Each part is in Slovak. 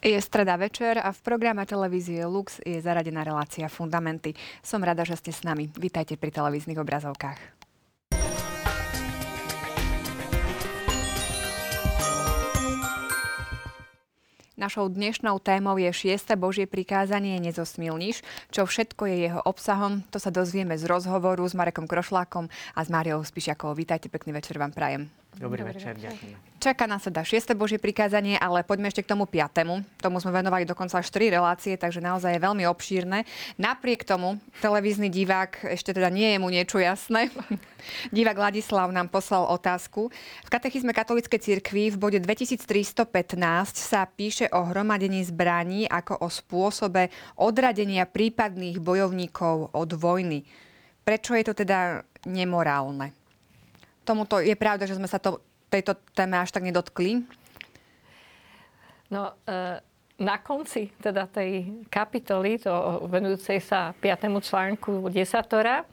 Je streda večer a v programe televízie Lux je zaradená relácia Fundamenty. Som rada, že ste s nami. Vítajte pri televíznych obrazovkách. Našou dnešnou témou je šieste Božie prikázanie Nezosmilniš. Čo všetko je jeho obsahom, to sa dozvieme z rozhovoru s Marekom Krošlákom a s Máriou Spišiakovou. Vítajte, pekný večer vám prajem. Dobrý, Dobrý večer, ďakujem. Čaká nás teda 6. Božie prikázanie, ale poďme ešte k tomu 5. Tomu sme venovali dokonca až 4 relácie, takže naozaj je veľmi obšírne. Napriek tomu televízny divák, ešte teda nie je mu niečo jasné. divák Ladislav nám poslal otázku. V katechizme katolíckej cirkvi v bode 2315 sa píše o hromadení zbraní ako o spôsobe odradenia prípadných bojovníkov od vojny. Prečo je to teda nemorálne? Tomuto je pravda, že sme sa to, tejto téme až tak nedotkli? No, e, na konci teda tej kapitoly, to venujúcej sa 5. článku desatora,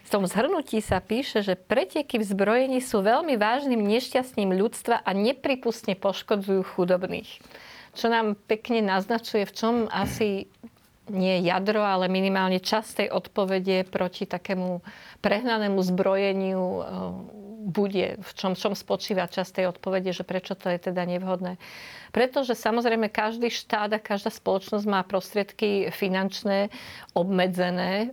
v tom zhrnutí sa píše, že preteky v zbrojení sú veľmi vážnym nešťastním ľudstva a nepripustne poškodzujú chudobných. Čo nám pekne naznačuje, v čom asi nie jadro, ale minimálne časť tej odpovede proti takému prehnanému zbrojeniu e, bude, v čom, čom spočíva časť tej odpovede, že prečo to je teda nevhodné. Pretože samozrejme každý štát a každá spoločnosť má prostriedky finančné obmedzené,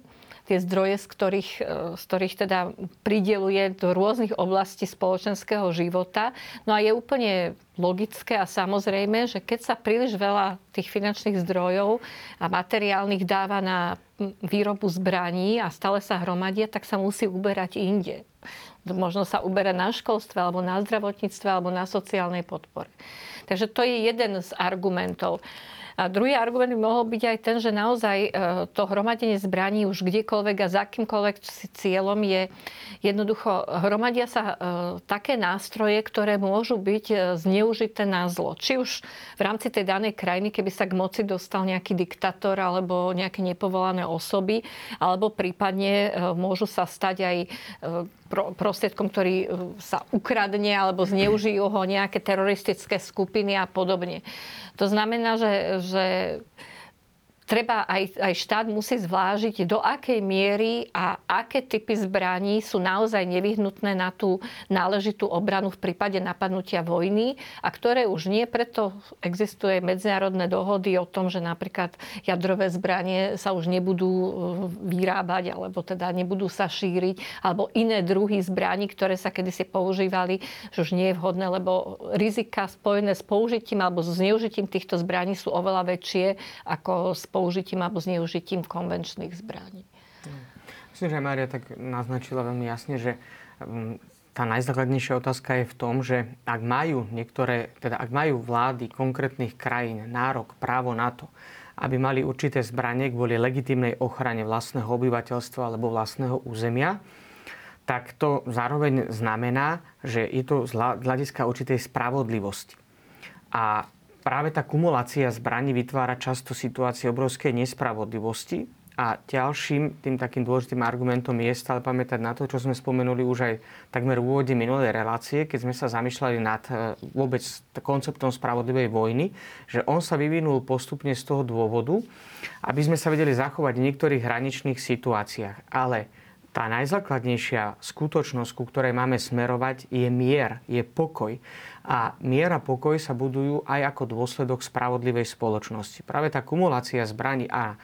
tie zdroje, z ktorých, e, z ktorých teda prideluje do rôznych oblastí spoločenského života. No a je úplne logické a samozrejme, že keď sa príliš veľa tých finančných zdrojov a materiálnych dáva na výrobu zbraní a stále sa hromadia, tak sa musí uberať inde. Možno sa uberať na školstve, alebo na zdravotníctve, alebo na sociálnej podpore. Takže to je jeden z argumentov. A druhý argument by mohol byť aj ten, že naozaj e, to hromadenie zbraní už kdekoľvek a za akýmkoľvek cieľom je jednoducho hromadia sa e, také nástroje, ktoré môžu byť e, zneužité na zlo. Či už v rámci tej danej krajiny, keby sa k moci dostal nejaký diktátor alebo nejaké nepovolané osoby, alebo prípadne môžu sa stať aj prostriedkom, ktorý sa ukradne alebo zneužijú ho nejaké teroristické skupiny a podobne. To znamená, že, že treba aj, aj štát musí zvážiť, do akej miery a aké typy zbraní sú naozaj nevyhnutné na tú náležitú obranu v prípade napadnutia vojny a ktoré už nie. Preto existuje medzinárodné dohody o tom, že napríklad jadrové zbranie sa už nebudú e, vyrábať alebo teda nebudú sa šíriť alebo iné druhy zbraní, ktoré sa kedysi používali, že už nie je vhodné, lebo rizika spojené s použitím alebo s zneužitím týchto zbraní sú oveľa väčšie ako s použitím alebo zneužitím konvenčných zbraní. Myslím, že Mária tak naznačila veľmi jasne, že mm, tá najzákladnejšia otázka je v tom, že ak majú niektoré, teda ak majú vlády konkrétnych krajín nárok, právo na to, aby mali určité zbranie kvôli legitimnej ochrane vlastného obyvateľstva alebo vlastného územia, tak to zároveň znamená, že je to z hľadiska určitej spravodlivosti. A práve tá kumulácia zbraní vytvára často situácie obrovskej nespravodlivosti. A ďalším tým takým dôležitým argumentom je stále pamätať na to, čo sme spomenuli už aj takmer v úvode minulej relácie, keď sme sa zamýšľali nad e, vôbec konceptom spravodlivej vojny, že on sa vyvinul postupne z toho dôvodu, aby sme sa vedeli zachovať v niektorých hraničných situáciách. Ale tá najzákladnejšia skutočnosť, ku ktorej máme smerovať, je mier, je pokoj. A mier a pokoj sa budujú aj ako dôsledok spravodlivej spoločnosti. Práve tá kumulácia zbraní a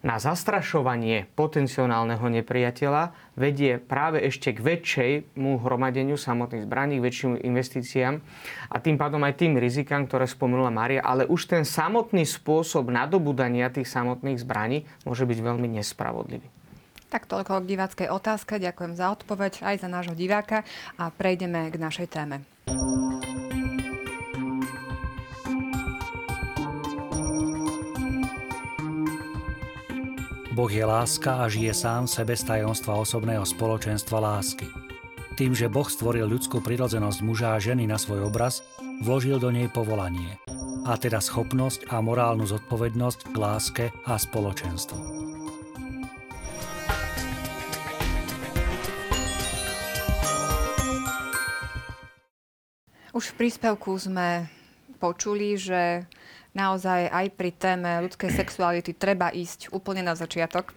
na zastrašovanie potenciálneho nepriateľa vedie práve ešte k väčšejmu hromadeniu samotných zbraní, k väčším investíciám a tým pádom aj tým rizikám, ktoré spomenula Maria. Ale už ten samotný spôsob nadobudania tých samotných zbraní môže byť veľmi nespravodlivý. Tak toľko k diváckej otázke. Ďakujem za odpoveď aj za nášho diváka a prejdeme k našej téme. Boh je láska a žije sám sebe z tajomstva osobného spoločenstva lásky. Tým, že Boh stvoril ľudskú prirodzenosť muža a ženy na svoj obraz, vložil do nej povolanie, a teda schopnosť a morálnu zodpovednosť k láske a spoločenstvu. Už v príspevku sme počuli, že naozaj aj pri téme ľudskej sexuality treba ísť úplne na začiatok.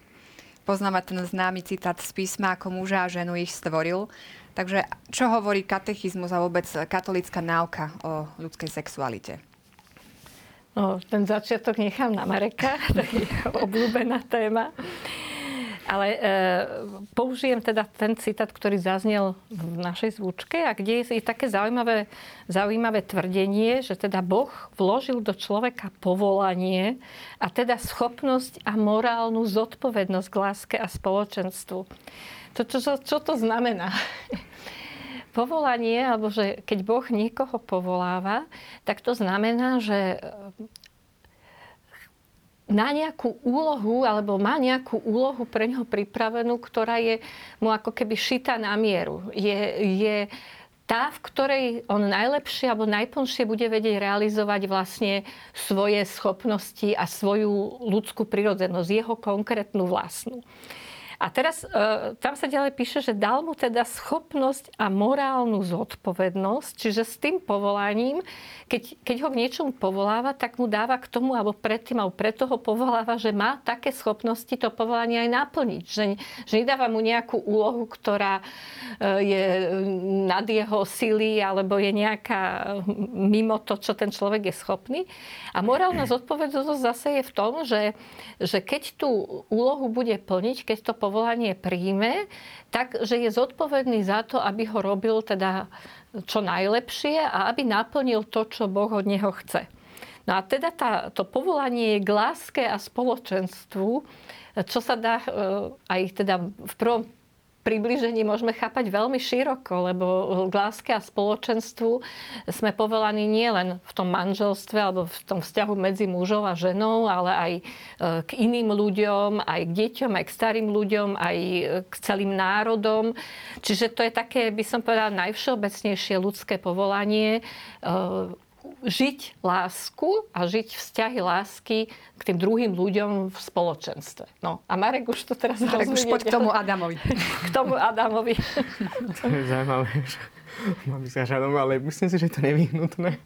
Poznáme ten známy citát z písma, ako muža a ženu ich stvoril. Takže čo hovorí katechizmus a vôbec katolická náuka o ľudskej sexualite? No, ten začiatok nechám na Mareka, to je obľúbená téma. Ale e, použijem teda ten citát, ktorý zaznel v našej zvučke a kde je, také zaujímavé, zaujímavé tvrdenie, že teda Boh vložil do človeka povolanie a teda schopnosť a morálnu zodpovednosť k láske a spoločenstvu. To, čo, čo to znamená? Povolanie, alebo že keď Boh niekoho povoláva, tak to znamená, že na nejakú úlohu, alebo má nejakú úlohu pre neho pripravenú, ktorá je mu ako keby šitá na mieru. Je, je tá, v ktorej on najlepšie alebo najplnšie bude vedieť realizovať vlastne svoje schopnosti a svoju ľudskú prirodzenosť, jeho konkrétnu vlastnú. A teraz e, tam sa ďalej píše, že dal mu teda schopnosť a morálnu zodpovednosť, čiže s tým povolaním, keď, keď ho k niečomu povoláva, tak mu dáva k tomu, alebo predtým, alebo preto ho povoláva, že má také schopnosti to povolanie aj naplniť. Že, že nedáva mu nejakú úlohu, ktorá e, je nad jeho sily, alebo je nejaká mimo to, čo ten človek je schopný. A morálna zodpovednosť zase je v tom, že, že keď tú úlohu bude plniť, keď to povolanie príjme, tak, že je zodpovedný za to, aby ho robil teda čo najlepšie a aby naplnil to, čo Boh od neho chce. No a teda tá, to povolanie je k láske a spoločenstvu, čo sa dá e, aj teda v prvom približení môžeme chápať veľmi široko, lebo k láske a spoločenstvu sme povolaní nielen v tom manželstve alebo v tom vzťahu medzi mužou a ženou, ale aj e, k iným ľuďom, aj k deťom, aj k starým ľuďom, aj e, k celým národom. Čiže to je také, by som povedala, najvšeobecnejšie ľudské povolanie e, žiť lásku a žiť vzťahy lásky k tým druhým ľuďom v spoločenstve. No a Marek už to teraz Marek už poď k tomu Adamovi. k tomu Adamovi. to je zaujímavé, že mám žadom, ale myslím si, že to nevyhnutné.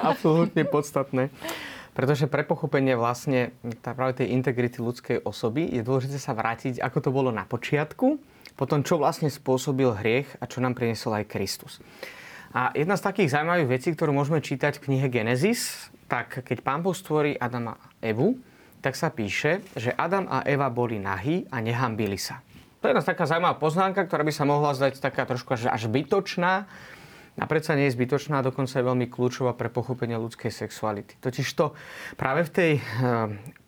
Absolútne podstatné. Pretože pre pochopenie vlastne tá, práve tej integrity ľudskej osoby je dôležité sa vrátiť, ako to bolo na počiatku, potom čo vlastne spôsobil hriech a čo nám priniesol aj Kristus. A jedna z takých zaujímavých vecí, ktorú môžeme čítať v knihe Genesis, tak keď pán Boh stvorí Adama a Evu, tak sa píše, že Adam a Eva boli nahí a nehambili sa. To je jedna taká zaujímavá poznámka, ktorá by sa mohla zdať taká trošku až, až bytočná, a predsa nie je zbytočná, dokonca je veľmi kľúčová pre pochopenie ľudskej sexuality. Totiž to práve v tej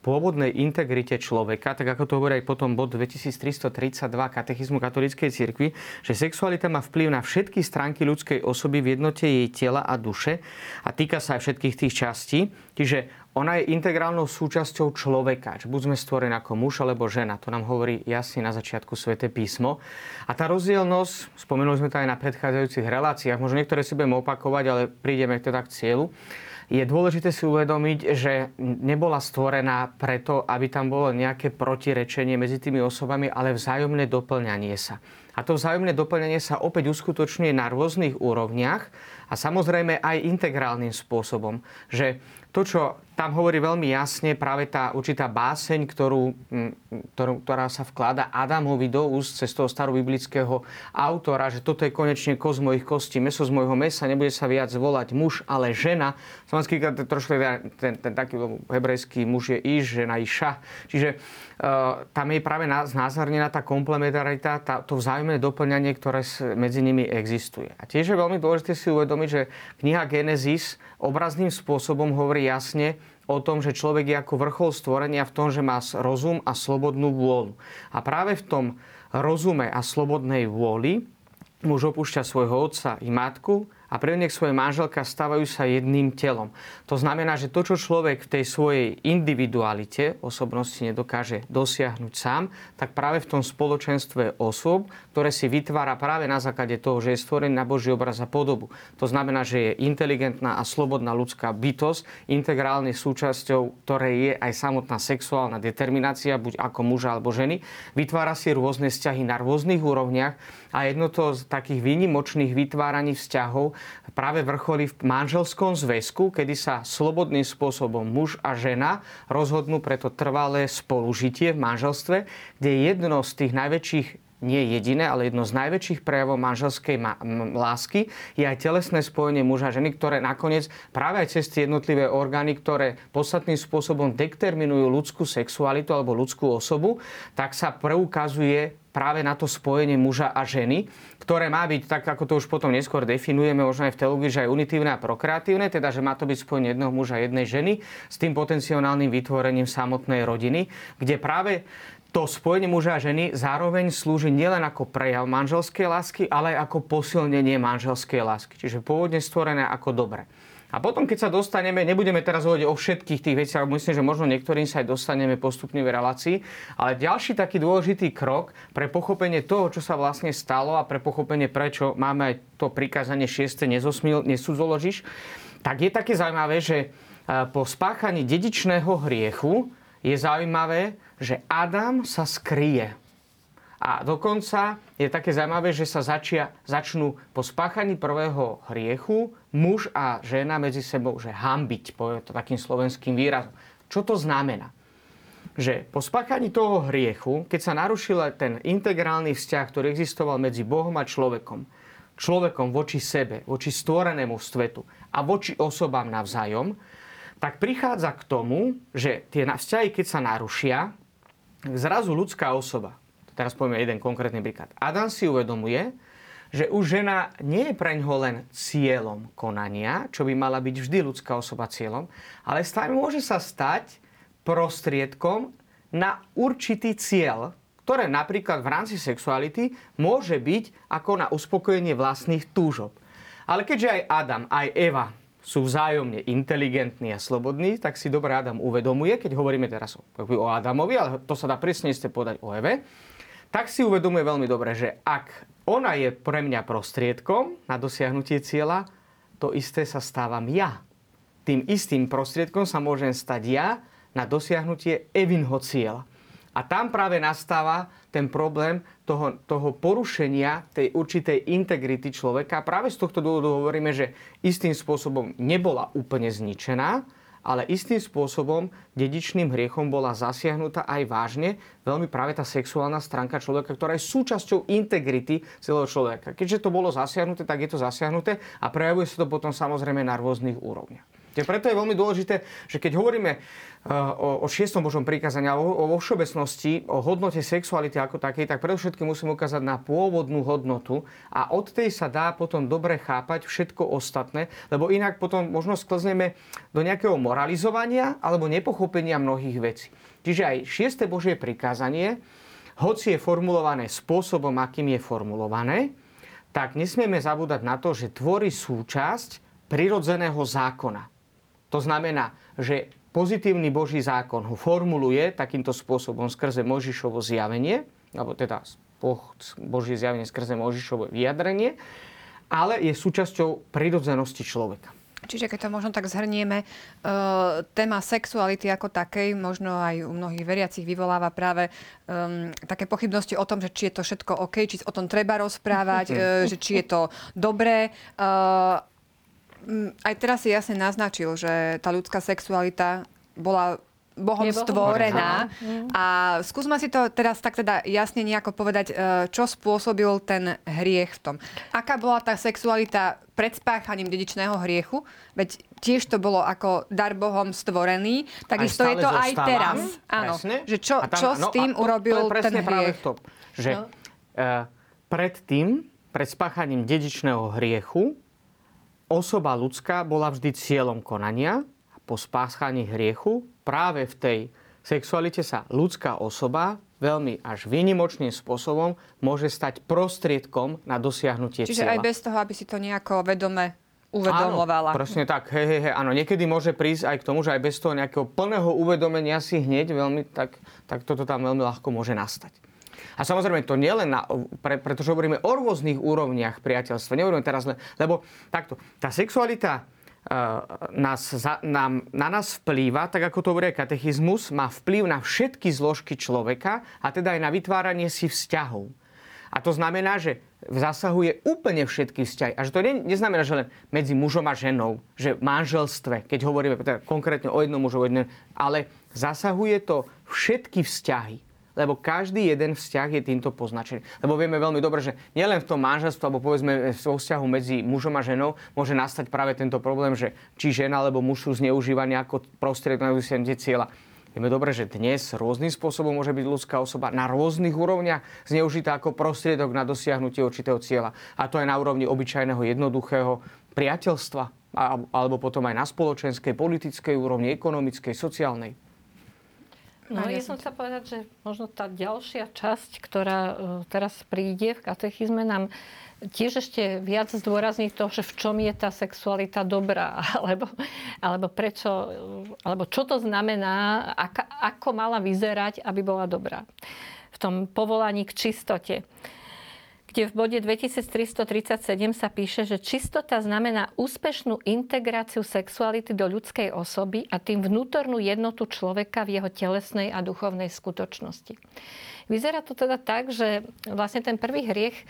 pôvodnej integrite človeka, tak ako to hovorí aj potom bod 2332 katechizmu katolíckej cirkvi, že sexualita má vplyv na všetky stránky ľudskej osoby v jednote jej tela a duše a týka sa aj všetkých tých častí. Čiže ona je integrálnou súčasťou človeka. Čiže buď sme stvorení ako muž alebo žena. To nám hovorí jasne na začiatku Svete písmo. A tá rozdielnosť, spomenuli sme to aj na predchádzajúcich reláciách, možno niektoré si budeme opakovať, ale prídeme teda k cieľu je dôležité si uvedomiť, že nebola stvorená preto, aby tam bolo nejaké protirečenie medzi tými osobami, ale vzájomné doplňanie sa. A to vzájomné doplňanie sa opäť uskutočňuje na rôznych úrovniach a samozrejme aj integrálnym spôsobom. Že to, čo tam hovorí veľmi jasne, práve tá určitá báseň, ktorú, ktorú, ktorá sa vklada Adamovi do úst cez toho starobiblického autora, že toto je konečne koz mojich kostí, meso z môjho mesa, nebude sa viac volať muž, ale žena. Slovenský trošku ten, ten, ten taký hebrejský muž je iš, žena iša. Čiže uh, tam je práve znázornená tá komplementarita, tá, to vzájomné doplňanie, ktoré medzi nimi existuje. A tiež je veľmi dôležité si uvedomiť, že kniha Genesis obrazným spôsobom hovorí jasne o tom, že človek je ako vrchol stvorenia v tom, že má rozum a slobodnú vôľu. A práve v tom rozume a slobodnej vôli muž opúšťa svojho otca i matku a nech svoje manželka stávajú sa jedným telom. To znamená, že to, čo človek v tej svojej individualite osobnosti nedokáže dosiahnuť sám, tak práve v tom spoločenstve osôb, ktoré si vytvára práve na základe toho, že je stvorený na Boží obraz a podobu. To znamená, že je inteligentná a slobodná ľudská bytosť, integrálne súčasťou, ktorej je aj samotná sexuálna determinácia, buď ako muža alebo ženy. Vytvára si rôzne vzťahy na rôznych úrovniach a jedno to z takých výnimočných vytváraní vzťahov práve vrcholí v manželskom zväzku, kedy sa slobodným spôsobom muž a žena rozhodnú preto trvalé spolužitie v manželstve, kde jedno z tých najväčších nie jediné, ale jedno z najväčších prejavov manželskej ma- m- lásky je aj telesné spojenie muža a ženy, ktoré nakoniec práve aj cez tie jednotlivé orgány, ktoré podstatným spôsobom determinujú ľudskú sexualitu alebo ľudskú osobu, tak sa preukazuje práve na to spojenie muža a ženy, ktoré má byť, tak ako to už potom neskôr definujeme, možno aj v teológii, že aj unitívne a prokreatívne, teda že má to byť spojenie jedného muža a jednej ženy s tým potenciálnym vytvorením samotnej rodiny, kde práve to spojenie muža a ženy zároveň slúži nielen ako prejav manželskej lásky, ale aj ako posilnenie manželskej lásky. Čiže pôvodne stvorené ako dobre. A potom, keď sa dostaneme, nebudeme teraz hovoriť o všetkých tých veciach, myslím, že možno niektorým sa aj dostaneme postupne v relácii, ale ďalší taký dôležitý krok pre pochopenie toho, čo sa vlastne stalo a pre pochopenie, prečo máme aj to prikázanie 6. nezosmil, nesudzoložíš, tak je také zaujímavé, že po spáchaní dedičného hriechu je zaujímavé, že Adam sa skrie. A dokonca je také zaujímavé, že sa začia, začnú po spáchaní prvého hriechu muž a žena medzi sebou, že hambiť, poviem to takým slovenským výrazom. Čo to znamená? Že po spáchaní toho hriechu, keď sa narušil ten integrálny vzťah, ktorý existoval medzi Bohom a človekom, človekom voči sebe, voči stvorenému svetu a voči osobám navzájom, tak prichádza k tomu, že tie vzťahy, keď sa narušia, zrazu ľudská osoba, teraz povieme jeden konkrétny príklad, Adam si uvedomuje, že už žena nie je pre ňoho len cieľom konania, čo by mala byť vždy ľudská osoba cieľom, ale stále môže sa stať prostriedkom na určitý cieľ, ktoré napríklad v rámci sexuality môže byť ako na uspokojenie vlastných túžob. Ale keďže aj Adam, aj Eva sú vzájomne inteligentní a slobodní, tak si dobre Adam uvedomuje, keď hovoríme teraz o Adamovi, ale to sa dá presne ste povedať o Eve, tak si uvedomuje veľmi dobre, že ak ona je pre mňa prostriedkom na dosiahnutie cieľa, to isté sa stávam ja. Tým istým prostriedkom sa môžem stať ja na dosiahnutie Evinho cieľa. A tam práve nastáva ten problém toho, toho porušenia tej určitej integrity človeka. Práve z tohto dôvodu hovoríme, že istým spôsobom nebola úplne zničená, ale istým spôsobom dedičným hriechom bola zasiahnutá aj vážne veľmi práve tá sexuálna stránka človeka, ktorá je súčasťou integrity celého človeka. Keďže to bolo zasiahnuté, tak je to zasiahnuté a prejavuje sa to potom samozrejme na rôznych úrovniach. Preto je veľmi dôležité, že keď hovoríme eh, o, o šiestom Božom prikázaní a o, o všeobecnosti, o hodnote sexuality ako takej, tak predovšetkým musíme ukázať na pôvodnú hodnotu a od tej sa dá potom dobre chápať všetko ostatné, lebo inak potom možno sklzneme do nejakého moralizovania alebo nepochopenia mnohých vecí. Čiže aj šieste Božie prikázanie, hoci je formulované spôsobom, akým je formulované, tak nesmieme zabúdať na to, že tvorí súčasť prirodzeného zákona. To znamená, že pozitívny Boží zákon ho formuluje takýmto spôsobom skrze Možišovo zjavenie, alebo teda Božie zjavenie skrze Možišovo vyjadrenie, ale je súčasťou prirodzenosti človeka. Čiže keď to možno tak zhrnieme, uh, téma sexuality ako takej možno aj u mnohých veriacich vyvoláva práve um, také pochybnosti o tom, že či je to všetko OK, či o tom treba rozprávať, uh, že či je to dobré. Mm, aj teraz si jasne naznačil, že tá ľudská sexualita bola Bohom, Bohom stvorená. A skúsme si to teraz tak teda jasne nejako povedať, e, čo spôsobil ten hriech v tom. Aká bola tá sexualita pred spáchaním dedičného hriechu? Veď tiež to bolo ako dar Bohom stvorený, takisto je to zostávam. aj teraz. Áno, že čo, tam, čo s no, tým urobil to je ten hriech? To, že no. uh, pred tým, pred spáchaním dedičného hriechu, osoba ľudská bola vždy cieľom konania a po spáchaní hriechu práve v tej sexualite sa ľudská osoba veľmi až výnimočným spôsobom môže stať prostriedkom na dosiahnutie Čiže cieľa. aj bez toho, aby si to nejako vedome uvedomovala. Áno, presne tak. Hej, hej, hej. Áno, niekedy môže prísť aj k tomu, že aj bez toho nejakého plného uvedomenia si hneď veľmi, tak, tak toto tam veľmi ľahko môže nastať. A samozrejme to nielen na, pre, pretože hovoríme o rôznych úrovniach priateľstva. Nehovoríme teraz lebo takto, tá sexualita uh, nás, za, nám, na nás vplýva, tak ako to hovorí katechizmus, má vplyv na všetky zložky človeka a teda aj na vytváranie si vzťahov. A to znamená, že zasahuje úplne všetky vzťahy. A že to ne, neznamená, že len medzi mužom a ženou, že v manželstve, keď hovoríme teda konkrétne o jednom jednom, ale zasahuje to všetky vzťahy. Lebo každý jeden vzťah je týmto poznačený. Lebo vieme veľmi dobre, že nielen v tom manželstve, alebo povedzme vo vzťahu medzi mužom a ženou, môže nastať práve tento problém, že či žena alebo muž sú zneužívaní ako prostriedok na dosiahnutie cieľa. Vieme dobre, že dnes rôznym spôsobom môže byť ľudská osoba na rôznych úrovniach zneužitá ako prostriedok na dosiahnutie určitého cieľa. A to aj na úrovni obyčajného, jednoduchého priateľstva, alebo potom aj na spoločenskej, politickej úrovni, ekonomickej, sociálnej. No, ja som sa povedať, že možno tá ďalšia časť, ktorá uh, teraz príde v katechizme, nám tiež ešte viac zdôrazní to, že v čom je tá sexualita dobrá, alebo, alebo prečo, alebo čo to znamená, ako mala vyzerať, aby bola dobrá. V tom povolaní k čistote kde v bode 2337 sa píše, že čistota znamená úspešnú integráciu sexuality do ľudskej osoby a tým vnútornú jednotu človeka v jeho telesnej a duchovnej skutočnosti. Vyzerá to teda tak, že vlastne ten prvý hriech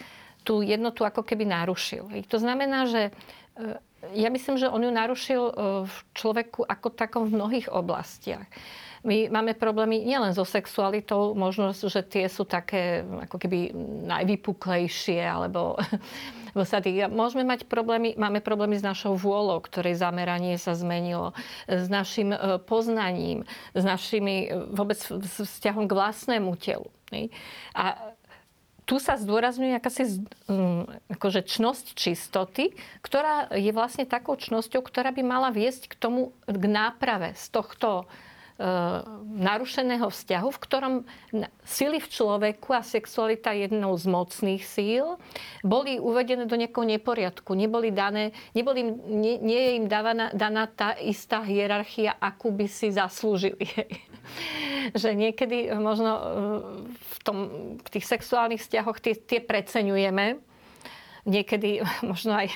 tú jednotu ako keby narušil. To znamená, že e, ja myslím, že on ju narušil e, v človeku ako takom v mnohých oblastiach. My máme problémy nielen so sexualitou, možno, že tie sú také ako keby najvypuklejšie, alebo môžeme mať problémy, máme problémy s našou vôľou, ktorej zameranie sa zmenilo, s našim e, poznaním, s našimi vôbec vzťahom k vlastnému telu. A tu sa zdôrazňuje akási mm, akože čnosť čistoty, ktorá je vlastne takou čnosťou, ktorá by mala viesť k tomu, k náprave z tohto e, narušeného vzťahu, v ktorom sily v človeku a sexualita jednou z mocných síl boli uvedené do nejakého neporiadku. Neboli dané, neboli, nie, nie je im dávaná, daná tá istá hierarchia, akú by si zaslúžili. že niekedy možno e, v, tom, v tých sexuálnych vzťahoch tie, tie preceňujeme. Niekedy možno aj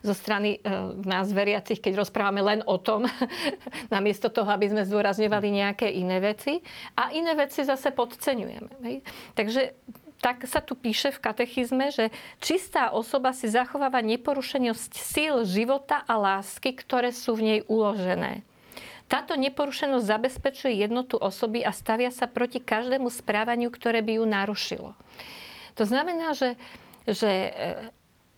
zo strany e, nás veriacich, keď rozprávame len o tom, namiesto toho, aby sme zdôrazňovali nejaké iné veci. A iné veci zase podceňujeme. Takže tak sa tu píše v katechizme, že čistá osoba si zachováva neporušenosť síl života a lásky, ktoré sú v nej uložené. Táto neporušenosť zabezpečuje jednotu osoby a stavia sa proti každému správaniu, ktoré by ju narušilo. To znamená, že, že e,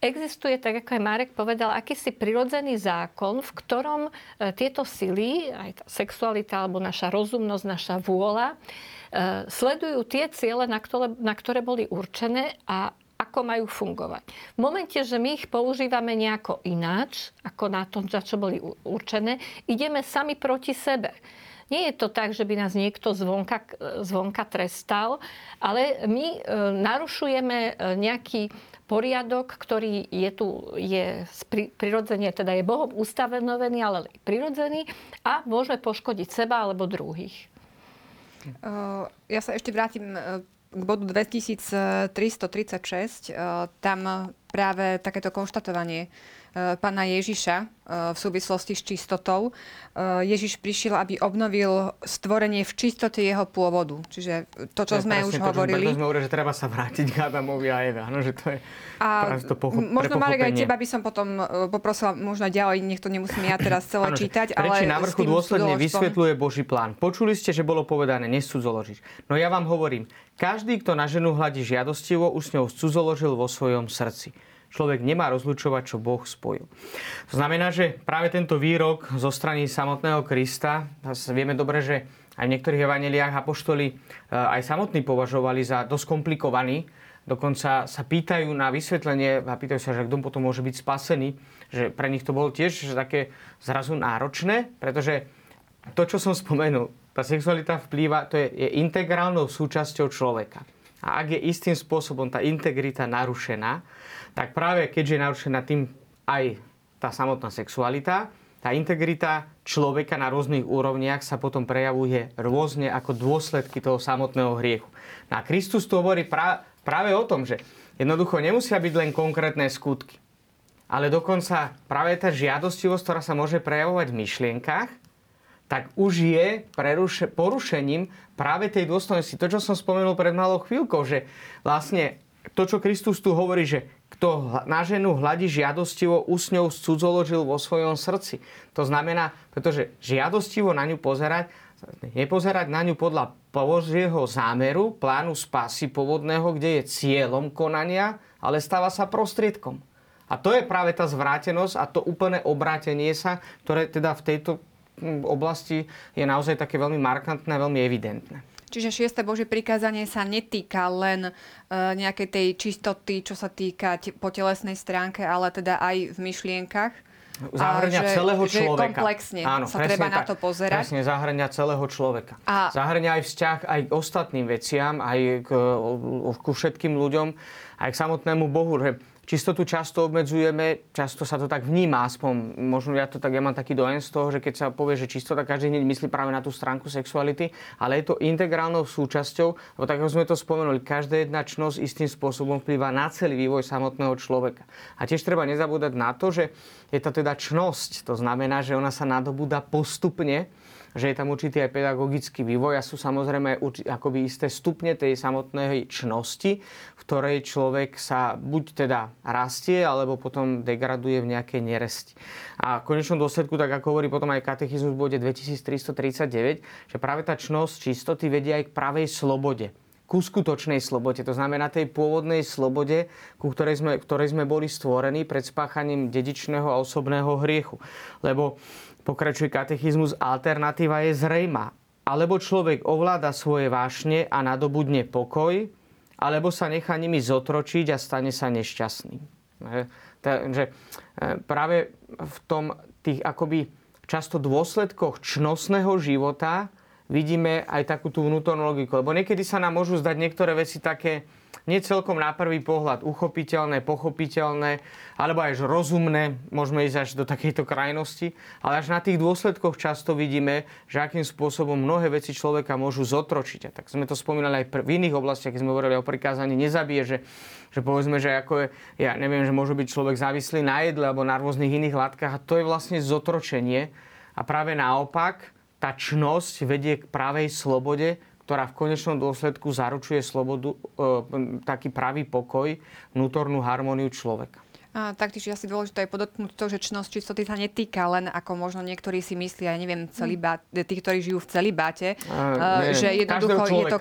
existuje, tak ako aj Marek povedal, akýsi prirodzený zákon, v ktorom e, tieto sily, aj tá sexualita alebo naša rozumnosť, naša vôľa, e, sledujú tie ciele, na ktoré, na ktoré boli určené a ako majú fungovať. V momente, že my ich používame nejako ináč, ako na tom, za čo boli určené, ideme sami proti sebe. Nie je to tak, že by nás niekto zvonka, zvonka trestal, ale my e, narušujeme e, nejaký poriadok, ktorý je tu, je prirodzene, teda je Bohom ustavený, ale prirodzený a môžeme poškodiť seba alebo druhých. Uh, ja sa ešte vrátim k bodu 2336, eh, tam práve takéto konštatovanie pána Ježiša eh, v súvislosti s čistotou. Ježiš prišiel, aby obnovil stvorenie v čistote jeho pôvodu. Čiže to, čo to sme už to, hovorili. To sme hovorili, že treba sa vrátiť k Adamovi a Eve. No, že to je a to pochop- možno, Marek, aj teba by som potom poprosila možno ďalej, nech to nemusím ja teraz celé ano, čítať. Ale na vrchu dôsledne vysvetľuje Boží plán. Počuli ste, že bolo povedané, nesúdzoložiť. No ja vám hovorím, každý, kto na ženu hľadí žiadostivo, už s ňou cudzoložil vo svojom srdci. Človek nemá rozlučovať, čo Boh spojil. To znamená, že práve tento výrok zo strany samotného Krista, vieme dobre, že aj v niektorých evaneliách apoštoli e, aj samotní považovali za dosť komplikovaný. Dokonca sa pýtajú na vysvetlenie a pýtajú sa, že kto potom môže byť spasený. Že pre nich to bolo tiež také zrazu náročné, pretože to, čo som spomenul, tá sexualita vplýva, to je, je integrálnou súčasťou človeka. A ak je istým spôsobom tá integrita narušená, tak práve keďže je narušená tým aj tá samotná sexualita, tá integrita človeka na rôznych úrovniach sa potom prejavuje rôzne ako dôsledky toho samotného hriechu. No a Kristus tu hovorí pra, práve o tom, že jednoducho nemusia byť len konkrétne skutky, ale dokonca práve tá žiadostivosť, ktorá sa môže prejavovať v myšlienkach, tak už je preruše, porušením práve tej dôstojnosti. To, čo som spomenul pred malou chvíľkou, že vlastne to, čo Kristus tu hovorí, že kto na ženu hľadí žiadostivo, úsňou cudzoložil vo svojom srdci. To znamená, pretože žiadostivo na ňu pozerať, nepozerať na ňu podľa Božieho zámeru, plánu spásy povodného, kde je cieľom konania, ale stáva sa prostriedkom. A to je práve tá zvrátenosť a to úplné obrátenie sa, ktoré teda v tejto hm, oblasti je naozaj také veľmi markantné, veľmi evidentné. Čiže šieste Božie prikázanie sa netýka len e, nejakej tej čistoty, čo sa týka po telesnej stránke, ale teda aj v myšlienkach. Zahrňa že, celého že človeka. komplexne Áno, sa treba tak. na to pozerať. Presne, zahrňa celého človeka. A- Zahrňa aj vzťah aj k ostatným veciam, aj k, ku všetkým ľuďom, aj k samotnému Bohu. Že čistotu často obmedzujeme, často sa to tak vníma, aspoň možno ja to tak, ja mám taký dojem z toho, že keď sa povie, že čistota, každý hneď myslí práve na tú stránku sexuality, ale je to integrálnou súčasťou, lebo tak ako sme to spomenuli, každá jedna čnosť istým spôsobom vplyvá na celý vývoj samotného človeka. A tiež treba nezabúdať na to, že je to teda čnosť, to znamená, že ona sa nadobúda postupne, že je tam určitý aj pedagogický vývoj a sú samozrejme akoby isté stupne tej samotnej čnosti, v ktorej človek sa buď teda rastie, alebo potom degraduje v nejakej neresti. A v konečnom dôsledku, tak ako hovorí potom aj katechizmus v bode 2339, že práve tá čnosť čistoty vedie aj k pravej slobode ku skutočnej slobode. To znamená tej pôvodnej slobode, ku ktorej sme, ktorej sme boli stvorení pred spáchaním dedičného a osobného hriechu. Lebo Pokračuje katechizmus, alternatíva je zrejma. Alebo človek ovláda svoje vášne a nadobudne pokoj, alebo sa nechá nimi zotročiť a stane sa nešťastným. Takže e, práve v tom tých akoby často dôsledkoch čnostného života vidíme aj takú tú vnútornú logiku. Lebo niekedy sa nám môžu zdať niektoré veci také, nie celkom na prvý pohľad uchopiteľné, pochopiteľné, alebo aj rozumné, môžeme ísť až do takejto krajnosti, ale až na tých dôsledkoch často vidíme, že akým spôsobom mnohé veci človeka môžu zotročiť. A tak sme to spomínali aj v iných oblastiach, keď sme hovorili o prikázaní nezabije, že, že povedzme, že ako je, ja neviem, že môže byť človek závislý na jedle alebo na rôznych iných látkach a to je vlastne zotročenie. A práve naopak, tá čnosť vedie k pravej slobode, ktorá v konečnom dôsledku zaručuje slobodu, e, taký pravý pokoj, vnútornú harmóniu človeka. A taktiež je asi dôležité aj podotknúť to, že čnosť čistoty sa netýka len ako možno niektorí si myslia, ja neviem, celibát, tí, ktorí žijú v celibáte, uh, že jednoducho je to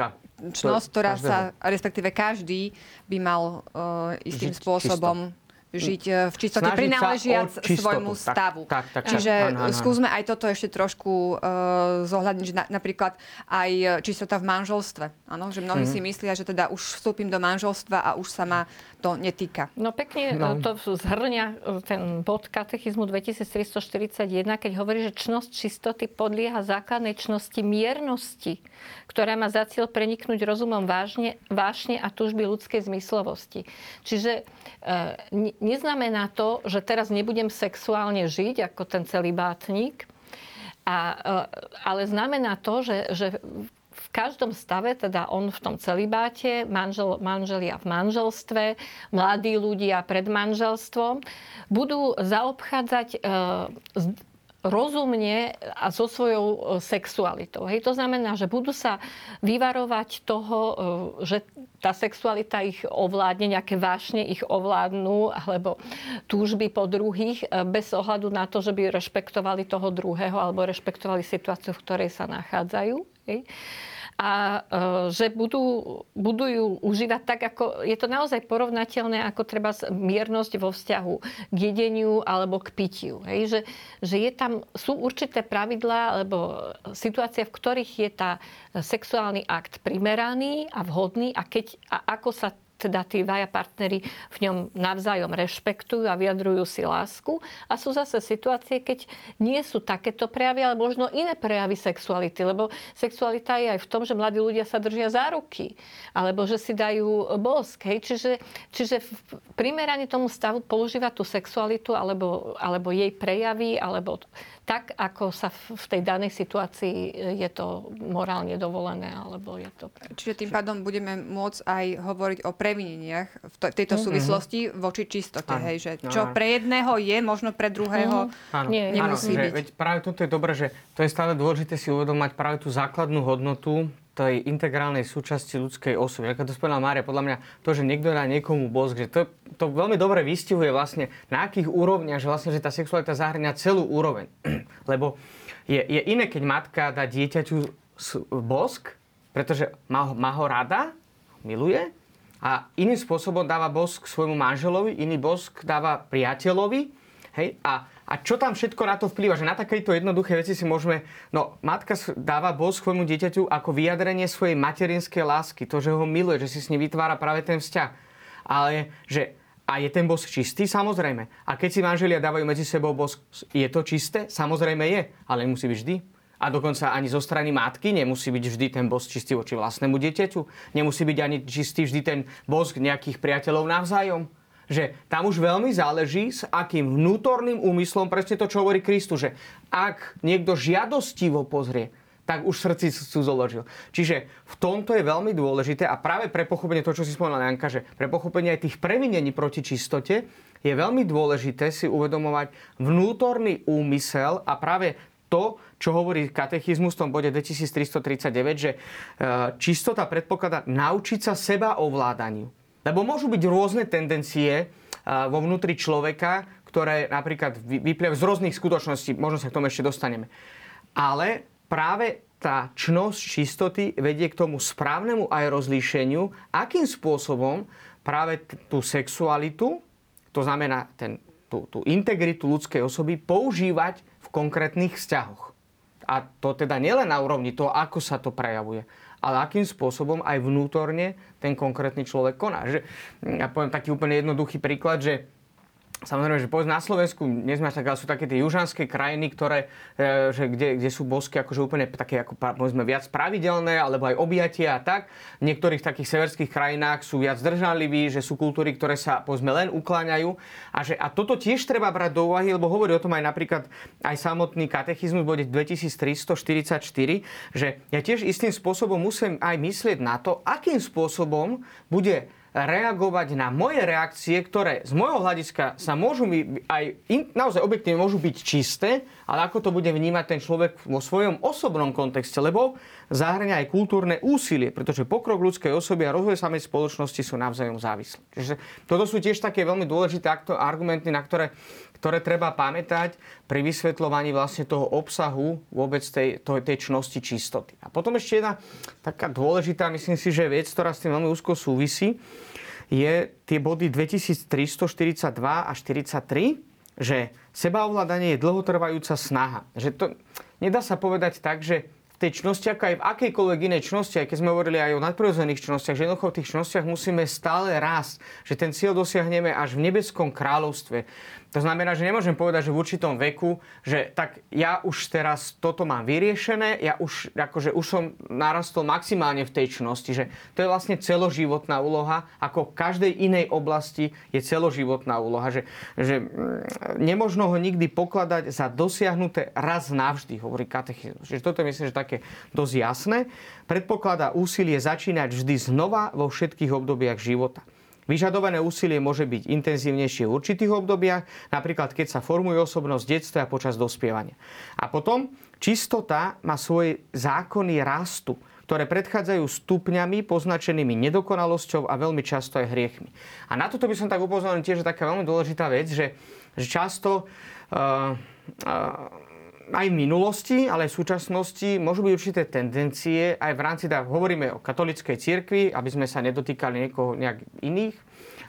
čnosť, ktorá každého. sa, respektíve každý by mal uh, istým Žiť spôsobom čisto žiť e, v čistote, prináležiac svojmu stavu. Tak, tak, tak, Čiže tak, áno, áno. skúsme aj toto ešte trošku uh, zohľadniť, že na, napríklad aj čistota v manželstve. Áno, že mnohí mm-hmm. si myslia, že teda už vstúpim do manželstva a už sa ma to netýka. No pekne no. to zhrňa e, ten bod katechizmu 2341, keď hovorí, že čnosť čistoty podlieha základnej čnosti miernosti, ktorá má za cieľ preniknúť rozumom vážne, vášne a túžby ľudskej zmyslovosti. Čiže e, neznamená to, že teraz nebudem sexuálne žiť ako ten celý bátnik, a, e, ale znamená to, že, že v každom stave, teda on v tom celibáte, manžel, manželia v manželstve, mladí ľudia pred manželstvom, budú zaobchádzať e, rozumne a so svojou e, sexualitou. Hej, to znamená, že budú sa vyvarovať toho, e, že tá sexualita ich ovládne, nejaké vášne ich ovládnu, alebo túžby po druhých, e, bez ohľadu na to, že by rešpektovali toho druhého alebo rešpektovali situáciu, v ktorej sa nachádzajú. Hej a e, že budú, budú ju užívať tak, ako je to naozaj porovnateľné ako treba miernosť vo vzťahu k jedeniu alebo k pitiu. Hej? Že, že je tam, sú určité pravidlá alebo situácie, v ktorých je tá sexuálny akt primeraný a vhodný a, keď, a ako sa teda tí dvaja partnery v ňom navzájom rešpektujú a vyjadrujú si lásku. A sú zase situácie, keď nie sú takéto prejavy, ale možno iné prejavy sexuality. Lebo sexualita je aj v tom, že mladí ľudia sa držia za ruky. Alebo že si dajú bosk. Hej. Čiže, čiže primerane tomu stavu používať tú sexualitu alebo, alebo jej prejavy, alebo tak, ako sa v tej danej situácii je to morálne dovolené, alebo je to... Čiže tým pádom budeme môcť aj hovoriť o previneniach v tejto mm-hmm. súvislosti voči čistote, hej, že čo pre jedného je, možno pre druhého mm-hmm. Nie, nemusí áno, byť. Že, veď práve toto je dobré, že to je stále dôležité si uvedomať práve tú základnú hodnotu tej integrálnej súčasti ľudskej osoby. Ako to spomenula Mária, podľa mňa to, že niekto dá niekomu bosk, že to, to veľmi dobre vystihuje vlastne na akých úrovniach, že vlastne, že tá sexualita zahrňa celú úroveň. Lebo je, je iné, keď matka dá dieťaťu bosk, pretože má, má ho rada, miluje, a iným spôsobom dáva bosk svojmu manželovi, iný bosk dáva priateľovi. Hej? A a čo tam všetko na to vplýva? Že na takéto jednoduché veci si môžeme... No, matka dáva bosk svojmu dieťaťu ako vyjadrenie svojej materinskej lásky. To, že ho miluje, že si s ním vytvára práve ten vzťah. Ale že a je ten bosk čistý? Samozrejme. A keď si manželia dávajú medzi sebou bosk, je to čisté? Samozrejme je, ale nemusí byť vždy. A dokonca ani zo strany matky nemusí byť vždy ten bosk čistý voči vlastnému dieťaťu. Nemusí byť ani čistý vždy ten bosk nejakých priateľov navzájom že tam už veľmi záleží, s akým vnútorným úmyslom, presne to, čo hovorí Kristu, že ak niekto žiadostivo pozrie, tak už srdci sú zoložil. Čiže v tomto je veľmi dôležité a práve pre pochopenie to, čo si spomenula Janka, že pre pochopenie aj tých previnení proti čistote je veľmi dôležité si uvedomovať vnútorný úmysel a práve to, čo hovorí katechizmus v tom bode 2339, že e, čistota predpokladá naučiť sa seba ovládaniu. Lebo môžu byť rôzne tendencie vo vnútri človeka, ktoré napríklad vyplývajú z rôznych skutočností, možno sa k tomu ešte dostaneme. Ale práve tá čnosť čistoty vedie k tomu správnemu aj rozlíšeniu, akým spôsobom práve tú sexualitu, to znamená ten, tú, tú integritu ľudskej osoby, používať v konkrétnych vzťahoch. A to teda nielen na úrovni toho, ako sa to prejavuje, ale akým spôsobom aj vnútorne ten konkrétny človek koná. Že, ja poviem taký úplne jednoduchý príklad, že Samozrejme, že povedzme na Slovensku, sme tak, ale sú také tie južanské krajiny, ktoré, e, že kde, kde sú bosky akože úplne také ako povedzme viac pravidelné, alebo aj objatia a tak. V niektorých takých severských krajinách sú viac zdržanliví, že sú kultúry, ktoré sa povedzme len ukláňajú. A, že, a toto tiež treba brať do úvahy, lebo hovorí o tom aj napríklad aj samotný katechizmus bode 2344, že ja tiež istým spôsobom musím aj myslieť na to, akým spôsobom bude reagovať na moje reakcie, ktoré z môjho hľadiska sa môžu mi aj in, naozaj objektívne môžu byť čisté, ale ako to bude vnímať ten človek vo svojom osobnom kontexte, lebo zahrania aj kultúrne úsilie, pretože pokrok ľudskej osoby a rozvoj samej spoločnosti sú navzájom závislé. Čiže toto sú tiež také veľmi dôležité argumenty, na ktoré ktoré treba pamätať pri vysvetľovaní vlastne toho obsahu vôbec tej, tej, tej čnosti čistoty. A potom ešte jedna taká dôležitá, myslím si, že vec, ktorá s tým veľmi úzko súvisí, je tie body 2342 a 43, že sebaovládanie je dlhotrvajúca snaha. Že to, nedá sa povedať tak, že tej čnosti, ako aj v akejkoľvek inej čnosti, aj keď sme hovorili aj o nadprirodzených čnostiach, že jednoducho v tých čnostiach musíme stále rásť, že ten cieľ dosiahneme až v nebeskom kráľovstve. To znamená, že nemôžem povedať, že v určitom veku, že tak ja už teraz toto mám vyriešené, ja už, akože už som narastol maximálne v tej čnosti, že to je vlastne celoživotná úloha, ako v každej inej oblasti je celoživotná úloha, že, že mm, nemožno ho nikdy pokladať za dosiahnuté raz navždy, hovorí katechizmus. Čiže toto myslím, že také dosť jasné. Predpokladá úsilie začínať vždy znova vo všetkých obdobiach života. Vyžadované úsilie môže byť intenzívnejšie v určitých obdobiach, napríklad keď sa formuje osobnosť v detstve a počas dospievania. A potom čistota má svoje zákony rastu, ktoré predchádzajú stupňami poznačenými nedokonalosťou a veľmi často aj hriechmi. A na toto by som tak upozornil tiež, taká veľmi dôležitá vec, že, že často uh, uh, aj v minulosti, ale aj v súčasnosti môžu byť určité tendencie, aj v rámci, tak hovoríme o katolickej cirkvi, aby sme sa nedotýkali niekoho nejak iných,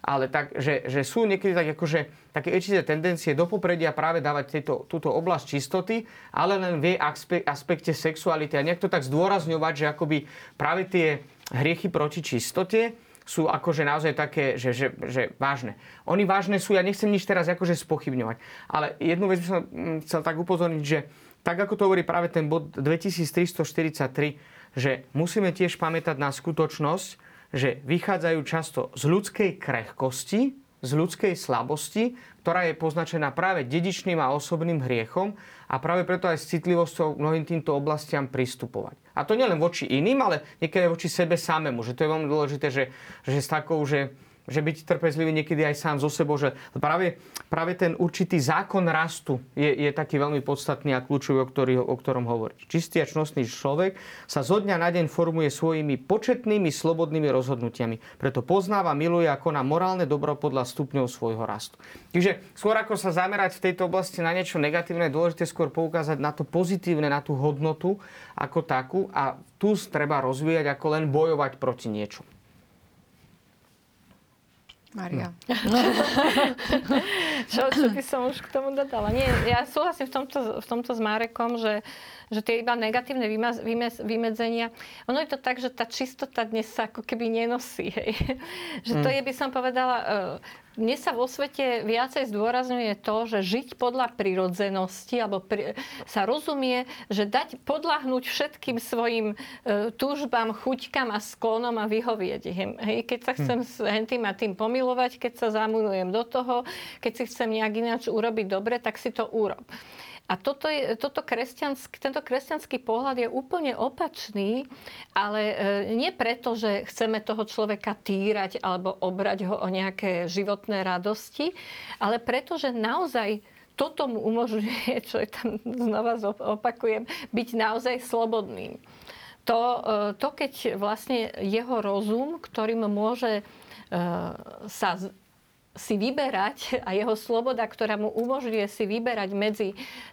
ale tak, že, že sú niekedy tak akože, také určité tendencie do popredia práve dávať tieto, túto oblasť čistoty, ale len v aspekte sexuality a nejak to tak zdôrazňovať, že akoby práve tie hriechy proti čistote sú akože naozaj také, že, že, že vážne. Oni vážne sú, ja nechcem nič teraz akože spochybňovať, ale jednu vec by som mm, chcel tak upozorniť, že tak ako to hovorí práve ten bod 2343, že musíme tiež pamätať na skutočnosť, že vychádzajú často z ľudskej krehkosti, z ľudskej slabosti, ktorá je poznačená práve dedičným a osobným hriechom a práve preto aj s citlivosťou mnohým týmto oblastiam pristupovať. A to nielen voči iným, ale niekedy voči sebe samému. Že to je veľmi dôležité, že, že s takou, že že byť trpezlivý niekedy aj sám zo sebou, že práve, práve ten určitý zákon rastu je, je taký veľmi podstatný a kľúčový, o, ktorý, o ktorom hovorí. Čistý a čnostný človek sa zo dňa na deň formuje svojimi početnými slobodnými rozhodnutiami. Preto poznáva, miluje a koná morálne dobro podľa stupňov svojho rastu. Čiže skôr ako sa zamerať v tejto oblasti na niečo negatívne, je dôležité skôr poukázať na to pozitívne, na tú hodnotu ako takú a tu treba rozvíjať ako len bojovať proti niečomu. Maria. No. čo, čo by som už k tomu dodala? Nie, ja súhlasím v tomto, v tomto s Márekom, že, že tie iba negatívne vymaz, vymez, vymedzenia, ono je to tak, že tá čistota dnes sa ako keby nenosí. Hej. že to mm. je, by som povedala, mne sa vo svete viacej zdôrazňuje to, že žiť podľa prirodzenosti, alebo pri, sa rozumie, že dať podľahnúť všetkým svojim e, túžbám, chuťkám a sklonom a vyhovieť im. Hej, keď sa chcem hm. s tým a tým pomilovať, keď sa zamunujem do toho, keď si chcem nejak ináč urobiť dobre, tak si to urob. A toto je, toto kresťanský, tento kresťanský pohľad je úplne opačný, ale e, nie preto, že chceme toho človeka týrať alebo obrať ho o nejaké životné radosti, ale preto, že naozaj toto mu umožňuje, čo je tam znova opakujem, byť naozaj slobodným. To, e, to keď vlastne jeho rozum, ktorým môže e, sa si vyberať a jeho sloboda, ktorá mu umožňuje si vyberať medzi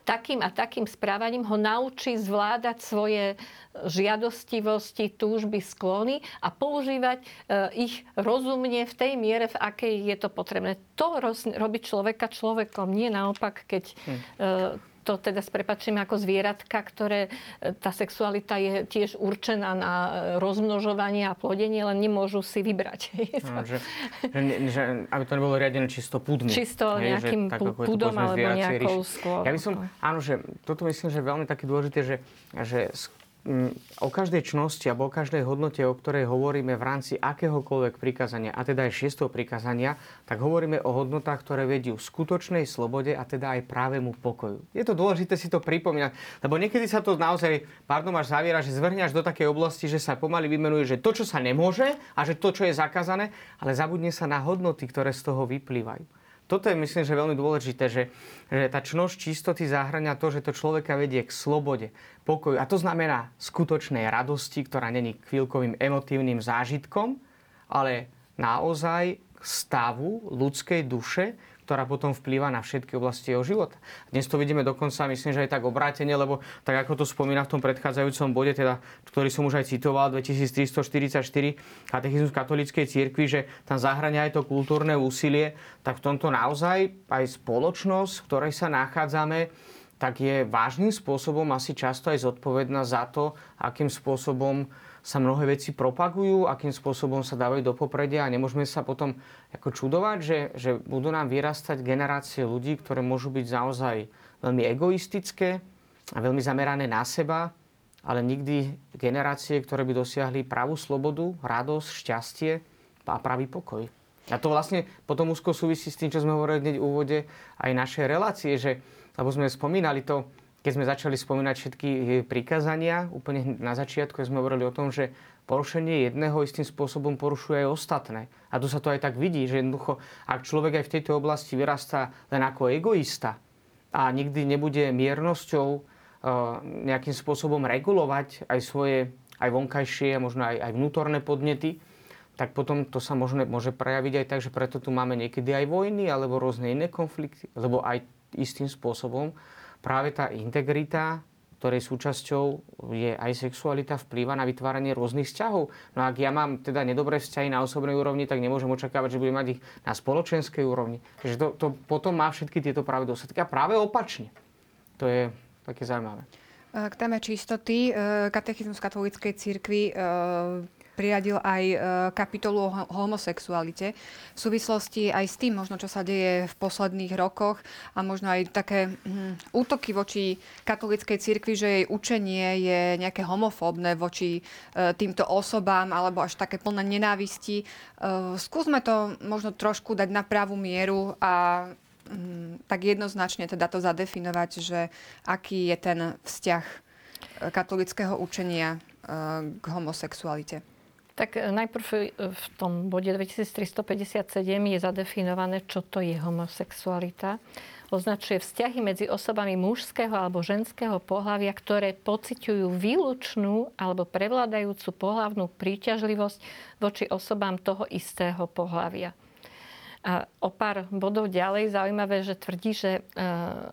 takým a takým správaním, ho naučí zvládať svoje žiadostivosti, túžby, sklony a používať e, ich rozumne v tej miere, v akej je to potrebné. To robí človeka človekom, nie naopak, keď hm to teda s prepačením ako zvieratka, ktoré e, tá sexualita je tiež určená na e, rozmnožovanie a plodenie, len nemôžu si vybrať. No, že, že, že, aby to nebolo riadené čisto púdne. Čisto hej, nejakým že, tak, púdom alebo nejakou skôr. Ja by som, áno, že toto myslím, že je veľmi také dôležité, že, že o každej čnosti alebo o každej hodnote, o ktorej hovoríme v rámci akéhokoľvek prikázania, a teda aj šiestého prikázania, tak hovoríme o hodnotách, ktoré vedú skutočnej slobode a teda aj právemu pokoju. Je to dôležité si to pripomínať, lebo niekedy sa to naozaj, pardon, až zaviera, že zvrhňaš do takej oblasti, že sa pomaly vymenuje, že to, čo sa nemôže a že to, čo je zakázané, ale zabudne sa na hodnoty, ktoré z toho vyplývajú toto je myslím, že veľmi dôležité, že, že tá čnosť čistoty zahrania to, že to človeka vedie k slobode, pokoju. A to znamená skutočnej radosti, ktorá není chvíľkovým emotívnym zážitkom, ale naozaj stavu ľudskej duše, ktorá potom vplýva na všetky oblasti jeho života. Dnes to vidíme dokonca, myslím, že aj tak obrátenie, lebo tak ako to spomína v tom predchádzajúcom bode, teda, ktorý som už aj citoval, 2344 katechizmus katolíckej cirkvi, že tam zahrania aj to kultúrne úsilie, tak v tomto naozaj aj spoločnosť, v ktorej sa nachádzame, tak je vážnym spôsobom asi často aj zodpovedná za to, akým spôsobom sa mnohé veci propagujú, akým spôsobom sa dávajú do popredia a nemôžeme sa potom ako čudovať, že, že budú nám vyrastať generácie ľudí, ktoré môžu byť naozaj veľmi egoistické a veľmi zamerané na seba, ale nikdy generácie, ktoré by dosiahli pravú slobodu, radosť, šťastie a pravý pokoj. A to vlastne potom úzko súvisí s tým, čo sme hovorili hneď v úvode aj našej relácie, že, lebo sme spomínali to, keď sme začali spomínať všetky prikázania, úplne na začiatku sme hovorili o tom, že porušenie jedného istým spôsobom porušuje aj ostatné. A tu sa to aj tak vidí, že jednoducho, ak človek aj v tejto oblasti vyrastá len ako egoista a nikdy nebude miernosťou e, nejakým spôsobom regulovať aj svoje aj vonkajšie a možno aj, aj vnútorné podnety, tak potom to sa možno, môže prejaviť aj tak, že preto tu máme niekedy aj vojny alebo rôzne iné konflikty, lebo aj istým spôsobom práve tá integrita, ktorej súčasťou je aj sexualita, vplýva na vytváranie rôznych vzťahov. No ak ja mám teda nedobré vzťahy na osobnej úrovni, tak nemôžem očakávať, že budem mať ich na spoločenskej úrovni. Takže to, to potom má všetky tieto práve dôsledky. A práve opačne. To je také zaujímavé. K téme čistoty, e, katechizmus katolíckej církvy e, priradil aj e, kapitolu o homosexualite. V súvislosti aj s tým, možno čo sa deje v posledných rokoch a možno aj také hm, útoky voči katolíckej cirkvi, že jej učenie je nejaké homofóbne voči e, týmto osobám alebo až také plné nenávisti. E, skúsme to možno trošku dať na pravú mieru a hm, tak jednoznačne teda to zadefinovať, že aký je ten vzťah katolického učenia k homosexualite. Tak e, najprv e, v tom bode 2357 je zadefinované, čo to je homosexualita. Označuje vzťahy medzi osobami mužského alebo ženského pohľavia, ktoré pociťujú výlučnú alebo prevládajúcu pohľavnú príťažlivosť voči osobám toho istého pohľavia. A o pár bodov ďalej zaujímavé, že tvrdí, že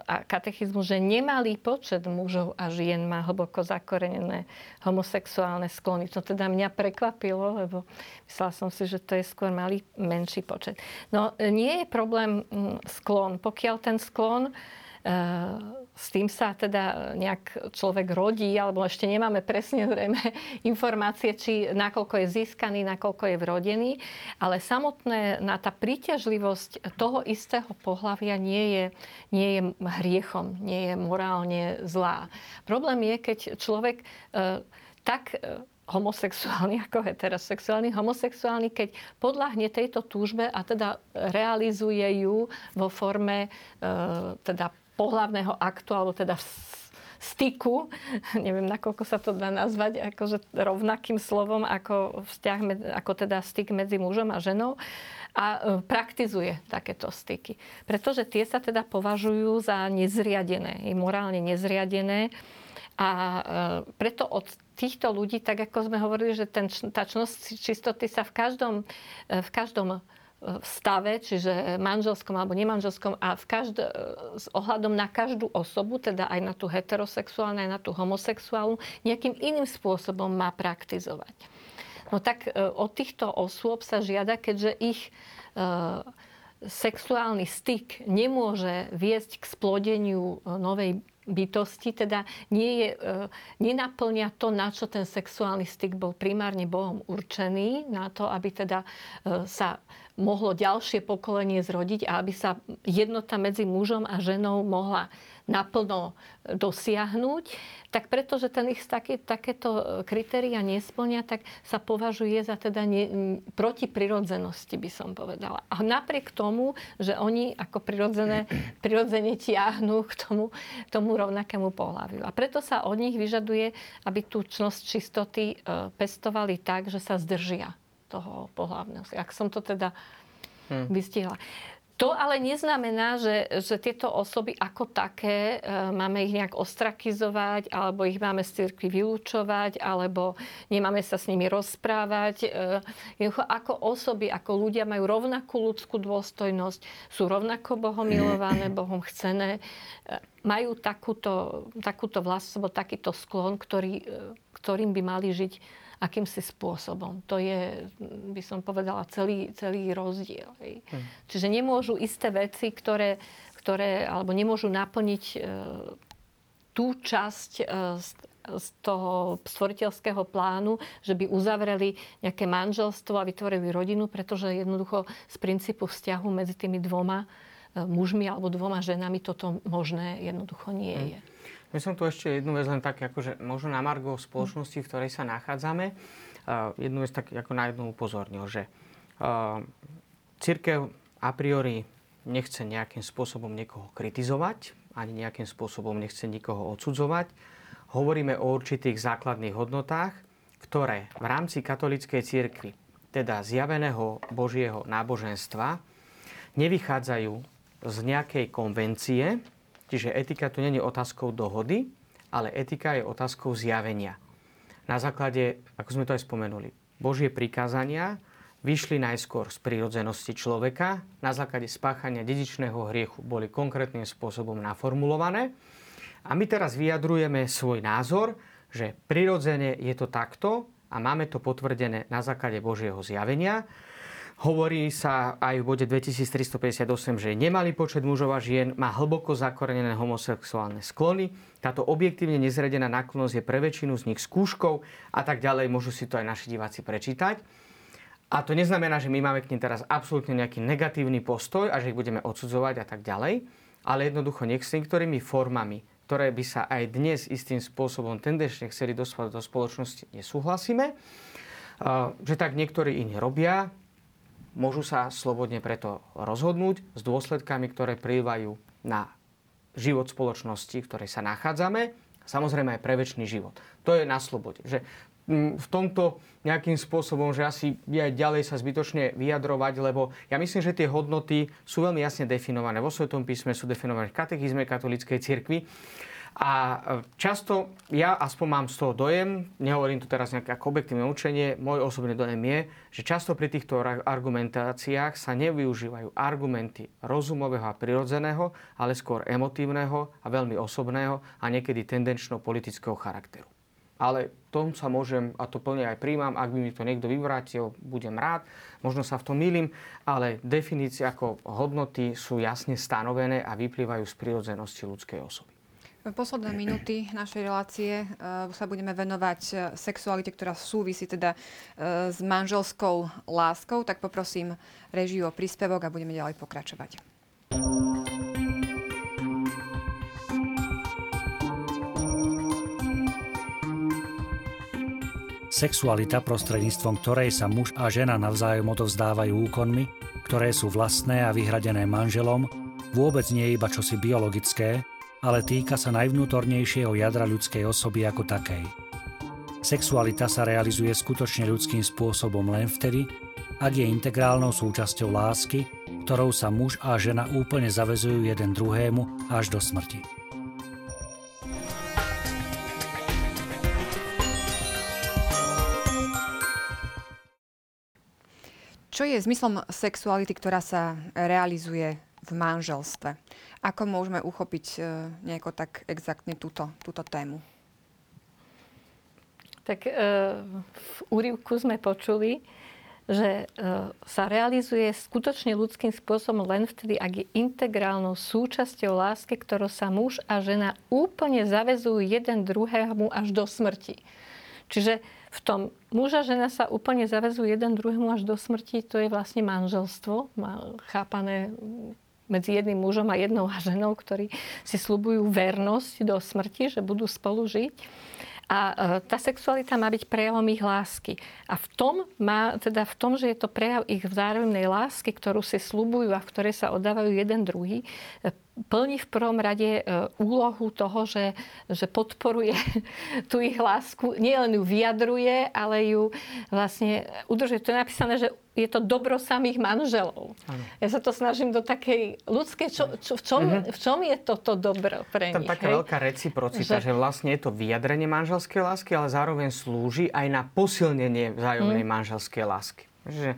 a katechizmu, že nemalý počet mužov a žien má hlboko zakorenené homosexuálne sklony. To teda mňa prekvapilo, lebo myslela som si, že to je skôr malý, menší počet. No nie je problém sklon. Pokiaľ ten sklon s tým sa teda nejak človek rodí, alebo ešte nemáme presne zrejme informácie, či nakoľko je získaný, nakoľko je vrodený, ale samotné na tá príťažlivosť toho istého pohľavia nie je, nie je hriechom, nie je morálne zlá. Problém je, keď človek e, tak e, homosexuálny ako heterosexuálny. Homosexuálny, keď podľahne tejto túžbe a teda realizuje ju vo forme e, teda pohlavného aktu, alebo teda styku, neviem, nakoľko sa to dá nazvať, akože rovnakým slovom ako, vzťah, ako teda styk medzi mužom a ženou a e, praktizuje takéto styky. Pretože tie sa teda považujú za nezriadené, morálne nezriadené a e, preto od týchto ľudí, tak ako sme hovorili, že ten, tá čnosť čistoty sa v každom, e, v každom stave, čiže manželskom alebo nemanželskom a v každ- s ohľadom na každú osobu, teda aj na tú heterosexuálnu, aj na tú homosexuálnu, nejakým iným spôsobom má praktizovať. No tak e, od týchto osôb sa žiada, keďže ich e, sexuálny styk nemôže viesť k splodeniu e, novej bytosti, teda nie je, nenaplňa to, na čo ten sexuálny styk bol primárne Bohom určený, na to, aby teda sa mohlo ďalšie pokolenie zrodiť a aby sa jednota medzi mužom a ženou mohla naplno dosiahnuť, tak pretože ten ich také, takéto kritéria nesplňa, tak sa považuje za teda ne, proti prirodzenosti, by som povedala. A napriek tomu, že oni ako prirodzené, prirodzene tiahnu k tomu, tomu rovnakému pohľaviu. A preto sa od nich vyžaduje, aby tú čnosť čistoty e, pestovali tak, že sa zdržia toho pohľavného. Ak som to teda hmm. vystihla. To ale neznamená, že, že tieto osoby ako také e, máme ich nejak ostrakizovať, alebo ich máme z cirkvi vylúčovať, alebo nemáme sa s nimi rozprávať. E, ako osoby, ako ľudia majú rovnakú ľudskú dôstojnosť, sú rovnako Bohom milované, Bohom chcené, e, majú takúto, takúto vlast, alebo takýto sklon, ktorý, e, ktorým by mali žiť akýmsi spôsobom. To je, by som povedala, celý, celý rozdiel. Hej. Hmm. Čiže nemôžu isté veci, ktoré, ktoré alebo nemôžu naplniť e, tú časť e, z, toho stvoriteľského plánu, že by uzavreli nejaké manželstvo a vytvorili rodinu, pretože jednoducho z princípu vzťahu medzi tými dvoma e, mužmi alebo dvoma ženami toto možné jednoducho nie hmm. je. My som tu ešte jednu vec len tak, akože možno na Margo spoločnosti, v ktorej sa nachádzame. Uh, jednu vec tak ako na jednu upozornil, že uh, církev a priori nechce nejakým spôsobom niekoho kritizovať, ani nejakým spôsobom nechce nikoho odsudzovať. Hovoríme o určitých základných hodnotách, ktoré v rámci katolíckej církvy, teda zjaveného Božieho náboženstva, nevychádzajú z nejakej konvencie, Čiže etika tu není otázkou dohody, ale etika je otázkou zjavenia. Na základe, ako sme to aj spomenuli, Božie prikázania vyšli najskôr z prírodzenosti človeka, na základe spáchania dedičného hriechu boli konkrétnym spôsobom naformulované. A my teraz vyjadrujeme svoj názor, že prirodzene je to takto a máme to potvrdené na základe Božieho zjavenia. Hovorí sa aj v bode 2358, že nemalý počet mužov a žien má hlboko zakorenené homosexuálne sklony. Táto objektívne nezradená náklonnosť je pre väčšinu z nich skúškou a tak ďalej. Môžu si to aj naši diváci prečítať. A to neznamená, že my máme k nim teraz absolútne nejaký negatívny postoj a že ich budeme odsudzovať a tak ďalej. Ale jednoducho nech s niektorými formami, ktoré by sa aj dnes istým spôsobom tendenčne chceli dostať do spoločnosti, nesúhlasíme. Že tak niektorí iní robia, Môžu sa slobodne preto rozhodnúť s dôsledkami, ktoré prývajú na život spoločnosti, v ktorej sa nachádzame, samozrejme aj pre väčší život. To je na slobode. Že mm, v tomto nejakým spôsobom, že asi aj ďalej sa zbytočne vyjadrovať, lebo ja myslím, že tie hodnoty sú veľmi jasne definované. Vo Svetom písme sú definované v katechizme katolíckej cirkvi. A e, často, ja aspoň mám z toho dojem, nehovorím tu teraz nejaké ako objektívne učenie, môj osobný dojem je, že často pri týchto argumentáciách sa nevyužívajú argumenty rozumového a prirodzeného, ale skôr emotívneho a veľmi osobného a niekedy tendenčno-politického charakteru. Ale tom sa môžem, a to plne aj príjmam, ak by mi to niekto vyvrátil, budem rád, možno sa v tom milím, ale definície ako hodnoty sú jasne stanovené a vyplývajú z prirodzenosti ľudskej osoby. Posledné minúty našej relácie uh, sa budeme venovať uh, sexualite, ktorá súvisí teda uh, s manželskou láskou. Tak poprosím režiu o príspevok a budeme ďalej pokračovať. Sexualita, prostredníctvom ktorej sa muž a žena navzájom odovzdávajú úkonmi, ktoré sú vlastné a vyhradené manželom, vôbec nie je iba čosi biologické, ale týka sa najvnútornejšieho jadra ľudskej osoby ako takej. Sexualita sa realizuje skutočne ľudským spôsobom len vtedy, ak je integrálnou súčasťou lásky, ktorou sa muž a žena úplne zavezujú jeden druhému až do smrti. Čo je zmyslom sexuality, ktorá sa realizuje v manželstve? Ako môžeme uchopiť e, nejako tak exaktne túto, túto tému? Tak e, v úrivku sme počuli, že e, sa realizuje skutočne ľudským spôsobom len vtedy, ak je integrálnou súčasťou lásky, ktorou sa muž a žena úplne zavezujú jeden druhému až do smrti. Čiže v tom muž a žena sa úplne zavezujú jeden druhému až do smrti, to je vlastne manželstvo, chápané medzi jedným mužom a jednou ženou, ktorí si slubujú vernosť do smrti, že budú spolu žiť. A e, tá sexualita má byť prejavom ich lásky. A v tom, má, teda v tom, že je to prejav ich vzájomnej lásky, ktorú si slubujú a v ktorej sa oddávajú jeden druhý, e, plní v prvom rade e, úlohu toho, že, že podporuje tú ich lásku. Nie len ju vyjadruje, ale ju vlastne udržuje. To je napísané, že je to dobro samých manželov. Ano. Ja sa to snažím do takej ľudskej... Čo, čo, v, čom, uh-huh. v čom je toto dobro pre Tam nich? taká hej? veľká reciprocita, že... že vlastne je to vyjadrenie manželskej lásky, ale zároveň slúži aj na posilnenie vzájomnej uh-huh. manželskej lásky. Že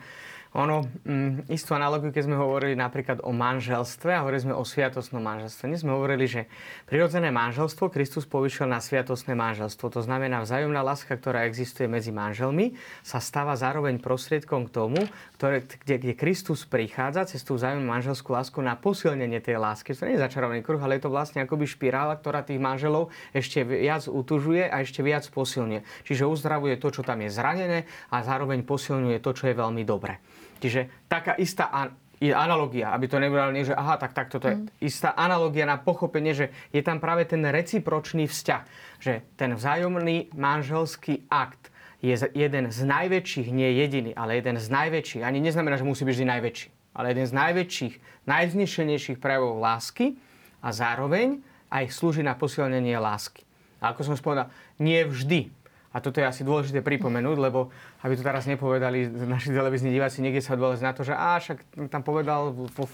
ono, mm, istú analogiu, keď sme hovorili napríklad o manželstve a hovorili sme o sviatosnom manželstve. Dnes sme hovorili, že prirodzené manželstvo Kristus povyšil na sviatosné manželstvo. To znamená, vzájomná láska, ktorá existuje medzi manželmi, sa stáva zároveň prostriedkom k tomu, ktoré, kde, kde Kristus prichádza cez tú vzájomnú manželskú lásku na posilnenie tej lásky. To nie je začarovaný kruh, ale je to vlastne akoby špirála, ktorá tých manželov ešte viac utužuje a ešte viac posilňuje. Čiže uzdravuje to, čo tam je zranené a zároveň posilňuje to, čo je veľmi dobré. Čiže taká istá je analogia, aby to nebolo nie, že aha, tak, tak toto je mm. istá analogia na pochopenie, že je tam práve ten recipročný vzťah, že ten vzájomný manželský akt je jeden z najväčších, nie jediný, ale jeden z najväčších, ani neznamená, že musí byť vždy najväčší, ale jeden z najväčších, najvznešenejších prejavov lásky a zároveň aj slúži na posilnenie lásky. A ako som spomenul, nie vždy a toto je asi dôležité pripomenúť, lebo aby to teraz nepovedali naši televízni diváci, niekde sa odvolať na to, že á, však tam povedal vo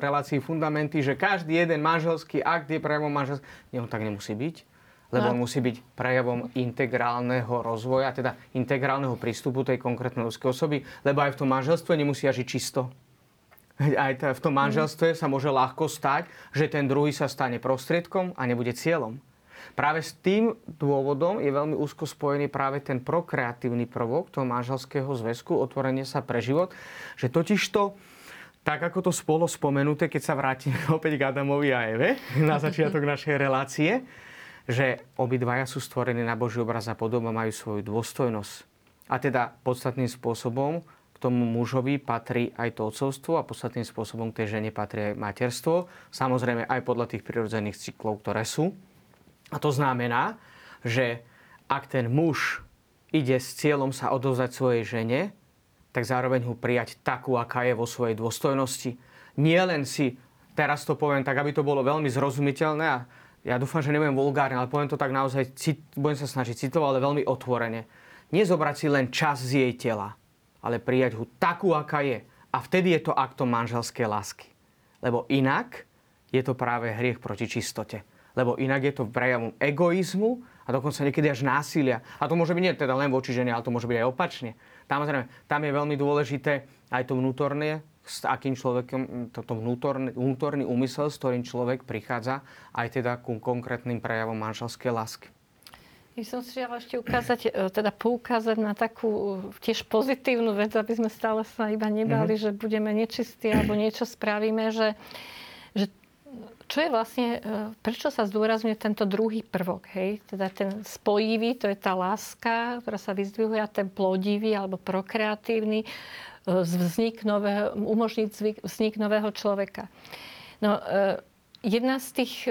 relácii fundamenty, že každý jeden manželský akt je prejavom manželského. Nie, on tak nemusí byť lebo on no. musí byť prejavom integrálneho rozvoja, teda integrálneho prístupu tej konkrétnej ľudskej osoby, lebo aj v tom manželstve nemusia žiť čisto. Aj v tom manželstve sa môže ľahko stať, že ten druhý sa stane prostriedkom a nebude cieľom. Práve s tým dôvodom je veľmi úzko spojený práve ten prokreatívny prvok toho manželského zväzku, otvorenie sa pre život, že totiž to tak ako to spolo spomenuté, keď sa vrátime opäť k Adamovi a Eve na začiatok našej relácie, že obidvaja sú stvorení na Boží obraz a podoba, majú svoju dôstojnosť. A teda podstatným spôsobom k tomu mužovi patrí aj to odcovstvo a podstatným spôsobom k tej žene patrí aj materstvo. Samozrejme aj podľa tých prirodzených cyklov, ktoré sú. A to znamená, že ak ten muž ide s cieľom sa odovzdať svojej žene, tak zároveň ho prijať takú, aká je vo svojej dôstojnosti. Nie len si, teraz to poviem tak, aby to bolo veľmi zrozumiteľné a ja dúfam, že nebudem vulgárne, ale poviem to tak naozaj, budem sa snažiť citovať, ale veľmi otvorene. nezobrať si len čas z jej tela, ale prijať ho takú, aká je. A vtedy je to aktom manželskej lásky. Lebo inak je to práve hriech proti čistote. Lebo inak je to prejavom egoizmu a dokonca niekedy až násilia. A to môže byť nie teda len voči žene, ale to môže byť aj opačne. Tam, tam je veľmi dôležité aj to vnútorné, s akým človekom, toto vnútorný, vnútorný úmysel, s ktorým človek prichádza aj teda ku konkrétnym prejavom manželskej lásky. Ja som si chcela ešte ukázať, e, teda poukázať na takú tiež pozitívnu vec, aby sme stále sa iba nebali, mm-hmm. že budeme nečistí alebo niečo spravíme, že, že čo je vlastne, e, prečo sa zdôrazňuje tento druhý prvok, hej? Teda ten spojivý, to je tá láska, ktorá sa vyzdvihuje a ten plodivý alebo prokreatívny, e, vznik nového, umožniť vznik nového človeka. No, jedna z tých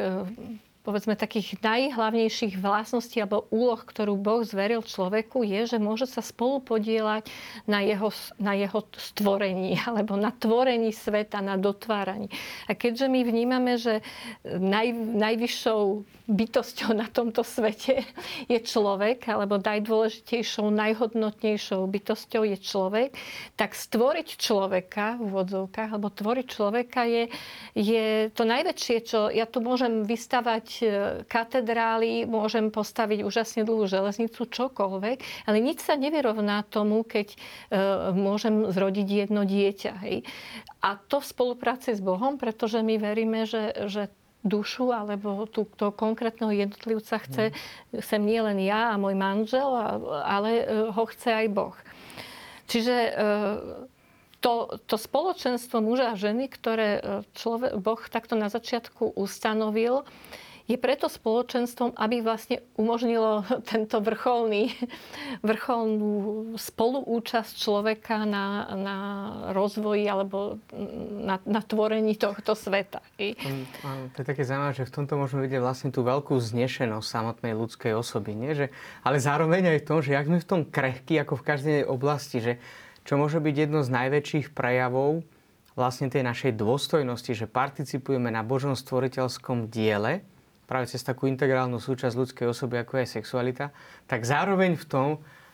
povedzme takých najhlavnejších vlastností alebo úloh, ktorú Boh zveril človeku, je, že môže sa spolu podielať na jeho, na jeho stvorení alebo na tvorení sveta, na dotváraní. A keďže my vnímame, že naj, najvyššou bytosťou na tomto svete je človek, alebo najdôležitejšou, najhodnotnejšou bytosťou je človek, tak stvoriť človeka v úvodzovkách, alebo tvoriť človeka je, je to najväčšie, čo ja tu môžem vystavať E, katedrály, môžem postaviť úžasne dlhú železnicu, čokoľvek, ale nič sa nevyrovná tomu, keď e, môžem zrodiť jedno dieťa. Hej. A to v spolupráci s Bohom, pretože my veríme, že, že dušu alebo tú, toho konkrétneho jednotlivca chce, sem nie len ja a môj manžel, ale e, ho chce aj Boh. Čiže to, to spoločenstvo muža a ženy, ktoré človek, Boh takto na začiatku ustanovil, je preto spoločenstvom, aby vlastne umožnilo tento vrcholný, vrcholnú spoluúčasť človeka na, na rozvoji alebo na, na tvorení tohto sveta. I... To je také zaujímavé, že v tomto môžeme vidieť vlastne tú veľkú znešenosť samotnej ľudskej osoby. Nie? Že, ale zároveň aj to, že jak sme v tom krehky, ako v každej oblasti, že čo môže byť jedno z najväčších prejavov vlastne tej našej dôstojnosti, že participujeme na Božom stvoriteľskom diele, práve cez takú integrálnu súčasť ľudskej osoby, ako je sexualita, tak zároveň v tom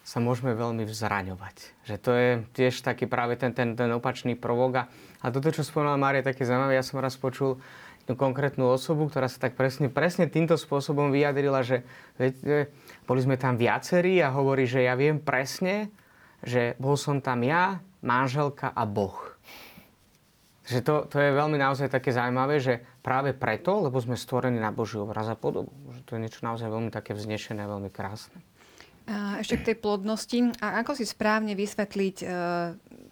sa môžeme veľmi vzraňovať. Že to je tiež taký práve ten, ten, ten opačný provok. A toto, čo spomínala Mária, také zaujímavé. Ja som raz počul jednu konkrétnu osobu, ktorá sa tak presne, presne týmto spôsobom vyjadrila, že viete, boli sme tam viacerí a hovorí, že ja viem presne, že bol som tam ja, manželka a Boh. Že to, to je veľmi naozaj také zaujímavé, že práve preto, lebo sme stvorení na Boží obraz a podobu. Že to je niečo naozaj veľmi také vznešené, veľmi krásne. Ešte k tej plodnosti. A ako si správne vysvetliť e,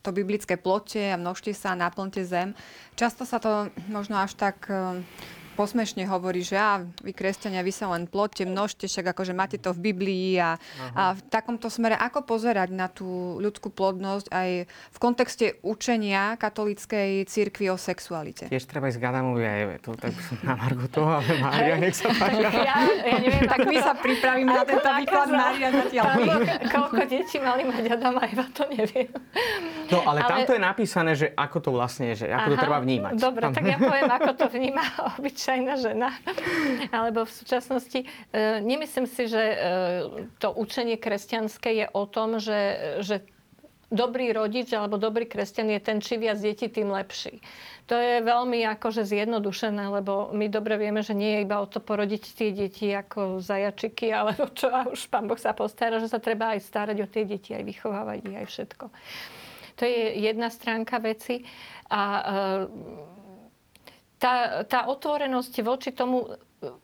to biblické plote a množte sa, naplňte zem? Často sa to možno až tak e, posmešne hovorí, že a vy kresťania, vy sa len plotte, množte, však akože máte to v Biblii a, a v takomto smere, ako pozerať na tú ľudskú plodnosť aj v kontexte učenia katolíckej cirkvi o sexualite? Tiež treba ísť k Adamovi a Eve, to tak na Margo toho, ale Mária, nech sa páči. Ja, ja neviem, tak my sa pripravíme na tento výklad Mária zatiaľ. Koľko detí mali mať Adam a Eva, to neviem. No, ale, ale tamto je napísané, že ako to vlastne je, že ako Aha, to treba vnímať. Dobre, Tam. tak ja poviem, ako to vníma obyč obyčajná žena. Alebo v súčasnosti e, nemyslím si, že e, to učenie kresťanské je o tom, že, že dobrý rodič alebo dobrý kresťan je ten, či viac detí, tým lepší. To je veľmi akože zjednodušené, lebo my dobre vieme, že nie je iba o to porodiť tie deti ako zajačiky, alebo čo a už pán Boh sa postará, že sa treba aj starať o tie deti, aj vychovávať ich, aj všetko. To je jedna stránka veci. A e, tá, tá otvorenosť voči tomu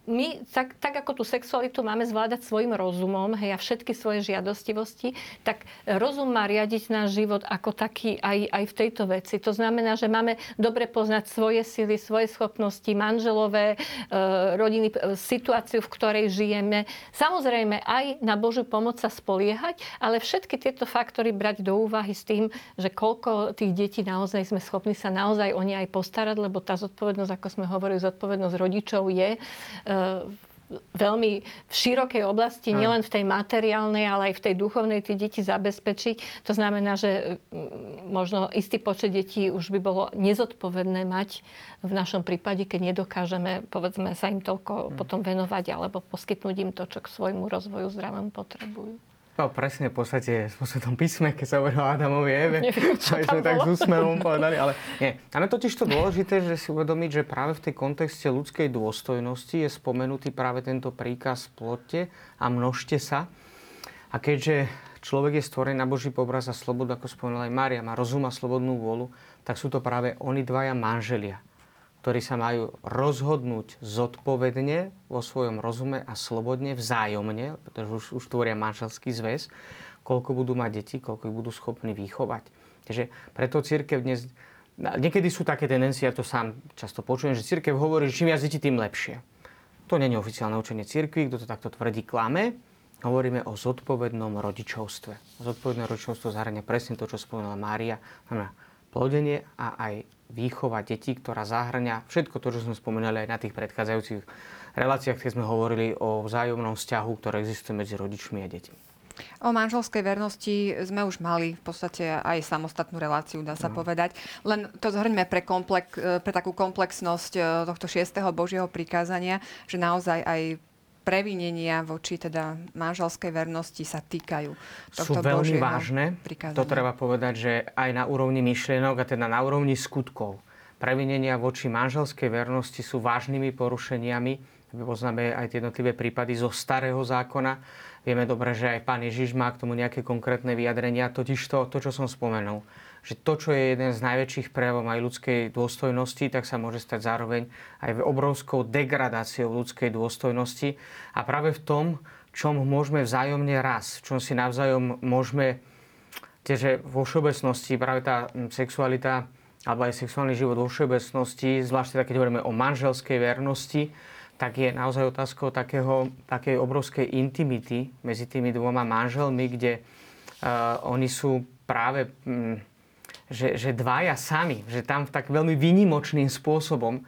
my, tak, tak ako tú sexualitu máme zvládať svojim rozumom, hej, a všetky svoje žiadostivosti, tak rozum má riadiť náš život ako taký aj, aj v tejto veci. To znamená, že máme dobre poznať svoje sily, svoje schopnosti, manželové, e, rodiny, e, situáciu, v ktorej žijeme. Samozrejme aj na Božiu pomoc sa spoliehať, ale všetky tieto faktory brať do úvahy s tým, že koľko tých detí naozaj sme schopní sa naozaj o ne aj postarať, lebo tá zodpovednosť, ako sme hovorili, zodpovednosť rodičov je veľmi v širokej oblasti, nielen v tej materiálnej, ale aj v tej duchovnej tie deti zabezpečiť. To znamená, že možno istý počet detí už by bolo nezodpovedné mať v našom prípade, keď nedokážeme, povedzme, sa im toľko hm. potom venovať alebo poskytnúť im to, čo k svojmu rozvoju zdravému potrebujú. No presne, v podstate v poslednom písme, keď sa hovorilo Adamovi Eve, Neviem, čo sme tak bolo. s úsmevom povedali, ale nie. Tam je totiž to dôležité, že si uvedomiť, že práve v tej kontexte ľudskej dôstojnosti je spomenutý práve tento príkaz plotte a množte sa. A keďže človek je stvorený na Boží obraz a slobodu, ako spomenula aj Mária, má rozum a slobodnú vôľu, tak sú to práve oni dvaja manželia, ktorí sa majú rozhodnúť zodpovedne vo svojom rozume a slobodne, vzájomne, pretože už, už tvoria manželský zväz, koľko budú mať deti, koľko ich budú schopní vychovať. Takže preto církev dnes... Niekedy sú také tendencie, ja to sám často počujem, že církev hovorí, že čím viac detí, tým lepšie. To nie je oficiálne učenie církvy, kto to takto tvrdí, klame. Hovoríme o zodpovednom rodičovstve. Zodpovedné rodičovstvo zahrania presne to, čo spomenula Mária. Znamená plodenie a aj výchova detí, ktorá zahrania všetko to, čo sme spomenuli aj na tých predchádzajúcich reláciách, keď sme hovorili o vzájomnom vzťahu, ktoré existuje medzi rodičmi a deťmi. O manželskej vernosti sme už mali v podstate aj samostatnú reláciu, dá sa no. povedať. Len to zhrňme pre, komplex, pre takú komplexnosť e, tohto šiestého Božieho prikázania, že naozaj aj previnenia voči teda manželskej vernosti sa týkajú tohto Sú veľmi Božieho vážne. prikázania. To treba povedať, že aj na úrovni myšlienok a teda na úrovni skutkov. Previnenia voči manželskej vernosti sú vážnymi porušeniami. Poznáme aj tie jednotlivé prípady zo starého zákona. Vieme dobre, že aj pán Ježiš má k tomu nejaké konkrétne vyjadrenia. Totiž to, to, čo som spomenul, že to, čo je jeden z najväčších prejavov aj ľudskej dôstojnosti, tak sa môže stať zároveň aj obrovskou degradáciou ľudskej dôstojnosti. A práve v tom, čom môžeme vzájomne raz, v čom si navzájom môžeme, tieže vo všeobecnosti práve tá sexualita alebo aj sexuálny život vo všeobecnosti, zvlášť teda, keď hovoríme o manželskej vernosti, tak je naozaj otázkou takého, takej obrovskej intimity medzi tými dvoma manželmi, kde uh, oni sú práve, um, že, že dvaja sami, že tam tak veľmi výnimočným spôsobom.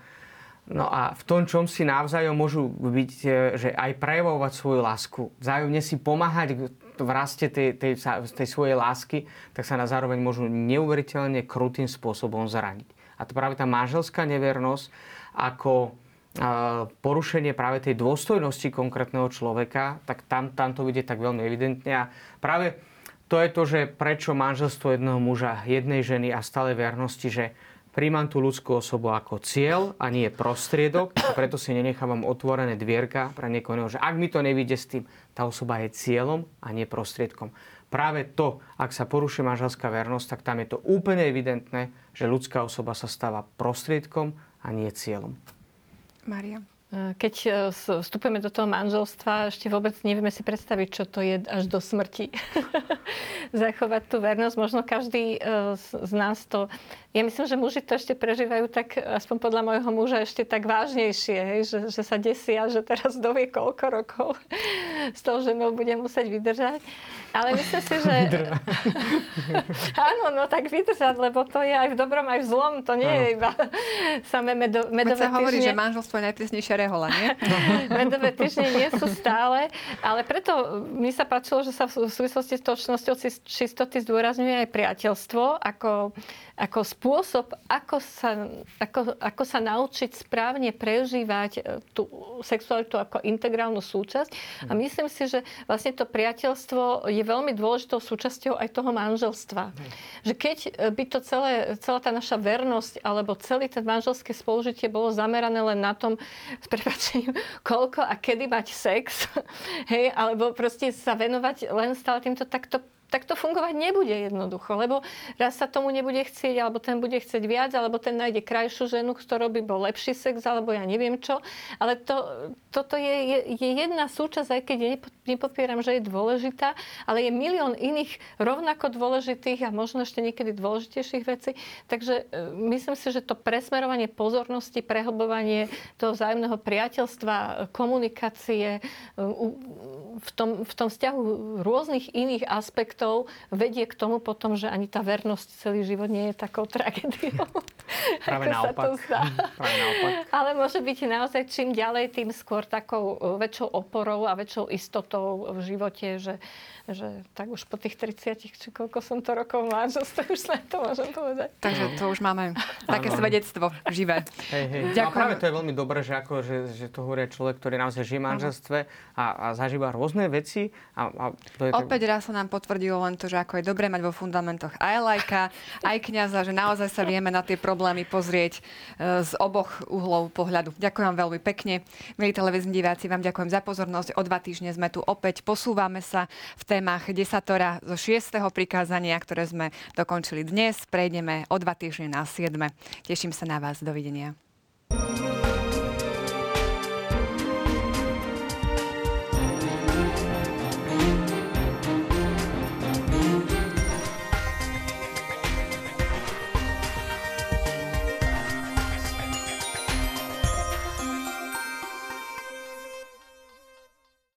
No a v tom, čom si navzájom môžu byť, že aj prejavovať svoju lásku, vzájomne si pomáhať v raste tej, tej, tej svojej lásky, tak sa na zároveň môžu neuveriteľne krutým spôsobom zraniť. A to práve tá manželská nevernosť ako porušenie práve tej dôstojnosti konkrétneho človeka, tak tam, tam to vidieť tak veľmi evidentne. A práve to je to, že prečo manželstvo jedného muža, jednej ženy a stále vernosti, že príjmam tú ľudskú osobu ako cieľ a nie prostriedok a preto si nenechávam otvorené dvierka pre niekoho, že ak mi to nevíde s tým, tá osoba je cieľom a nie prostriedkom. Práve to, ak sa poruší manželská vernosť, tak tam je to úplne evidentné, že ľudská osoba sa stáva prostriedkom a nie cieľom. Mária. Keď e, vstupujeme do toho manželstva, ešte vôbec nevieme si predstaviť, čo to je až do smrti. Zachovať tú vernosť. Možno každý e, z nás to... Ja myslím, že muži to ešte prežívajú tak, aspoň podľa môjho muža, ešte tak vážnejšie, hej? Že, že sa desia, že teraz dovie koľko rokov s tou ženou bude musieť vydržať. Ale myslím si, že... Áno, no tak vydržať, lebo to je aj v dobrom, aj v zlom. To nie je iba samé medo, medové sa hovorí, týždne. že manželstvo je najprísnejšia rehola, nie? Medové týždne nie sú stále, ale preto mi sa páčilo, že sa v súvislosti s točnosťou čistoty zdôrazňuje aj priateľstvo ako, ako spôsob, ako sa, ako, ako sa naučiť správne prežívať e, tú sexualitu ako integrálnu súčasť. A myslím si, že vlastne to priateľstvo je veľmi dôležitou súčasťou aj toho manželstva. Že keď by to celé, celá tá naša vernosť alebo celý ten manželské spolužitie bolo zamerané len na tom, s prepačením, koľko a kedy mať sex, hej, alebo proste sa venovať len stále týmto, tak to tak to fungovať nebude jednoducho, lebo raz sa tomu nebude chcieť, alebo ten bude chcieť viac, alebo ten nájde krajšiu ženu, ktorou by bol lepší sex, alebo ja neviem čo. Ale to, toto je, je, je jedna súčasť, aj keď nepopieram, že je dôležitá, ale je milión iných rovnako dôležitých a možno ešte niekedy dôležitejších vecí. Takže e, myslím si, že to presmerovanie pozornosti, prehlbovanie toho vzájomného priateľstva, komunikácie e, v tom, v tom vzťahu rôznych iných aspektov vedie k tomu potom, že ani tá vernosť celý život nie je takou tragédiou. Práve naopak. Práve naopak. Ale môže byť naozaj čím ďalej, tým skôr takou väčšou oporou a väčšou istotou v živote, že, že tak už po tých 30, či koľko som to rokov manželstve, už sa to môžem povedať. Takže to už máme také svedectvo živé. Hej, hej. No a práve to je veľmi dobré, že, ako, že, že to hovorí človek, ktorý naozaj žije v manželstve a, a zažíva rôzne veci. A, a to je Opäť raz sa nám potvrdilo len to, že ako je dobré mať vo fundamentoch aj lajka, aj kňaza, že naozaj sa vieme na tie problémy pozrieť e, z oboch uhlov pohľadu. Ďakujem vám veľmi pekne. Milí televízni diváci, vám ďakujem za pozornosť. O dva týždne sme tu opäť. Posúvame sa v témach desatora zo 6. prikázania, ktoré sme dokončili dnes. Prejdeme o dva týždne na 7. Teším sa na vás. Dovidenia.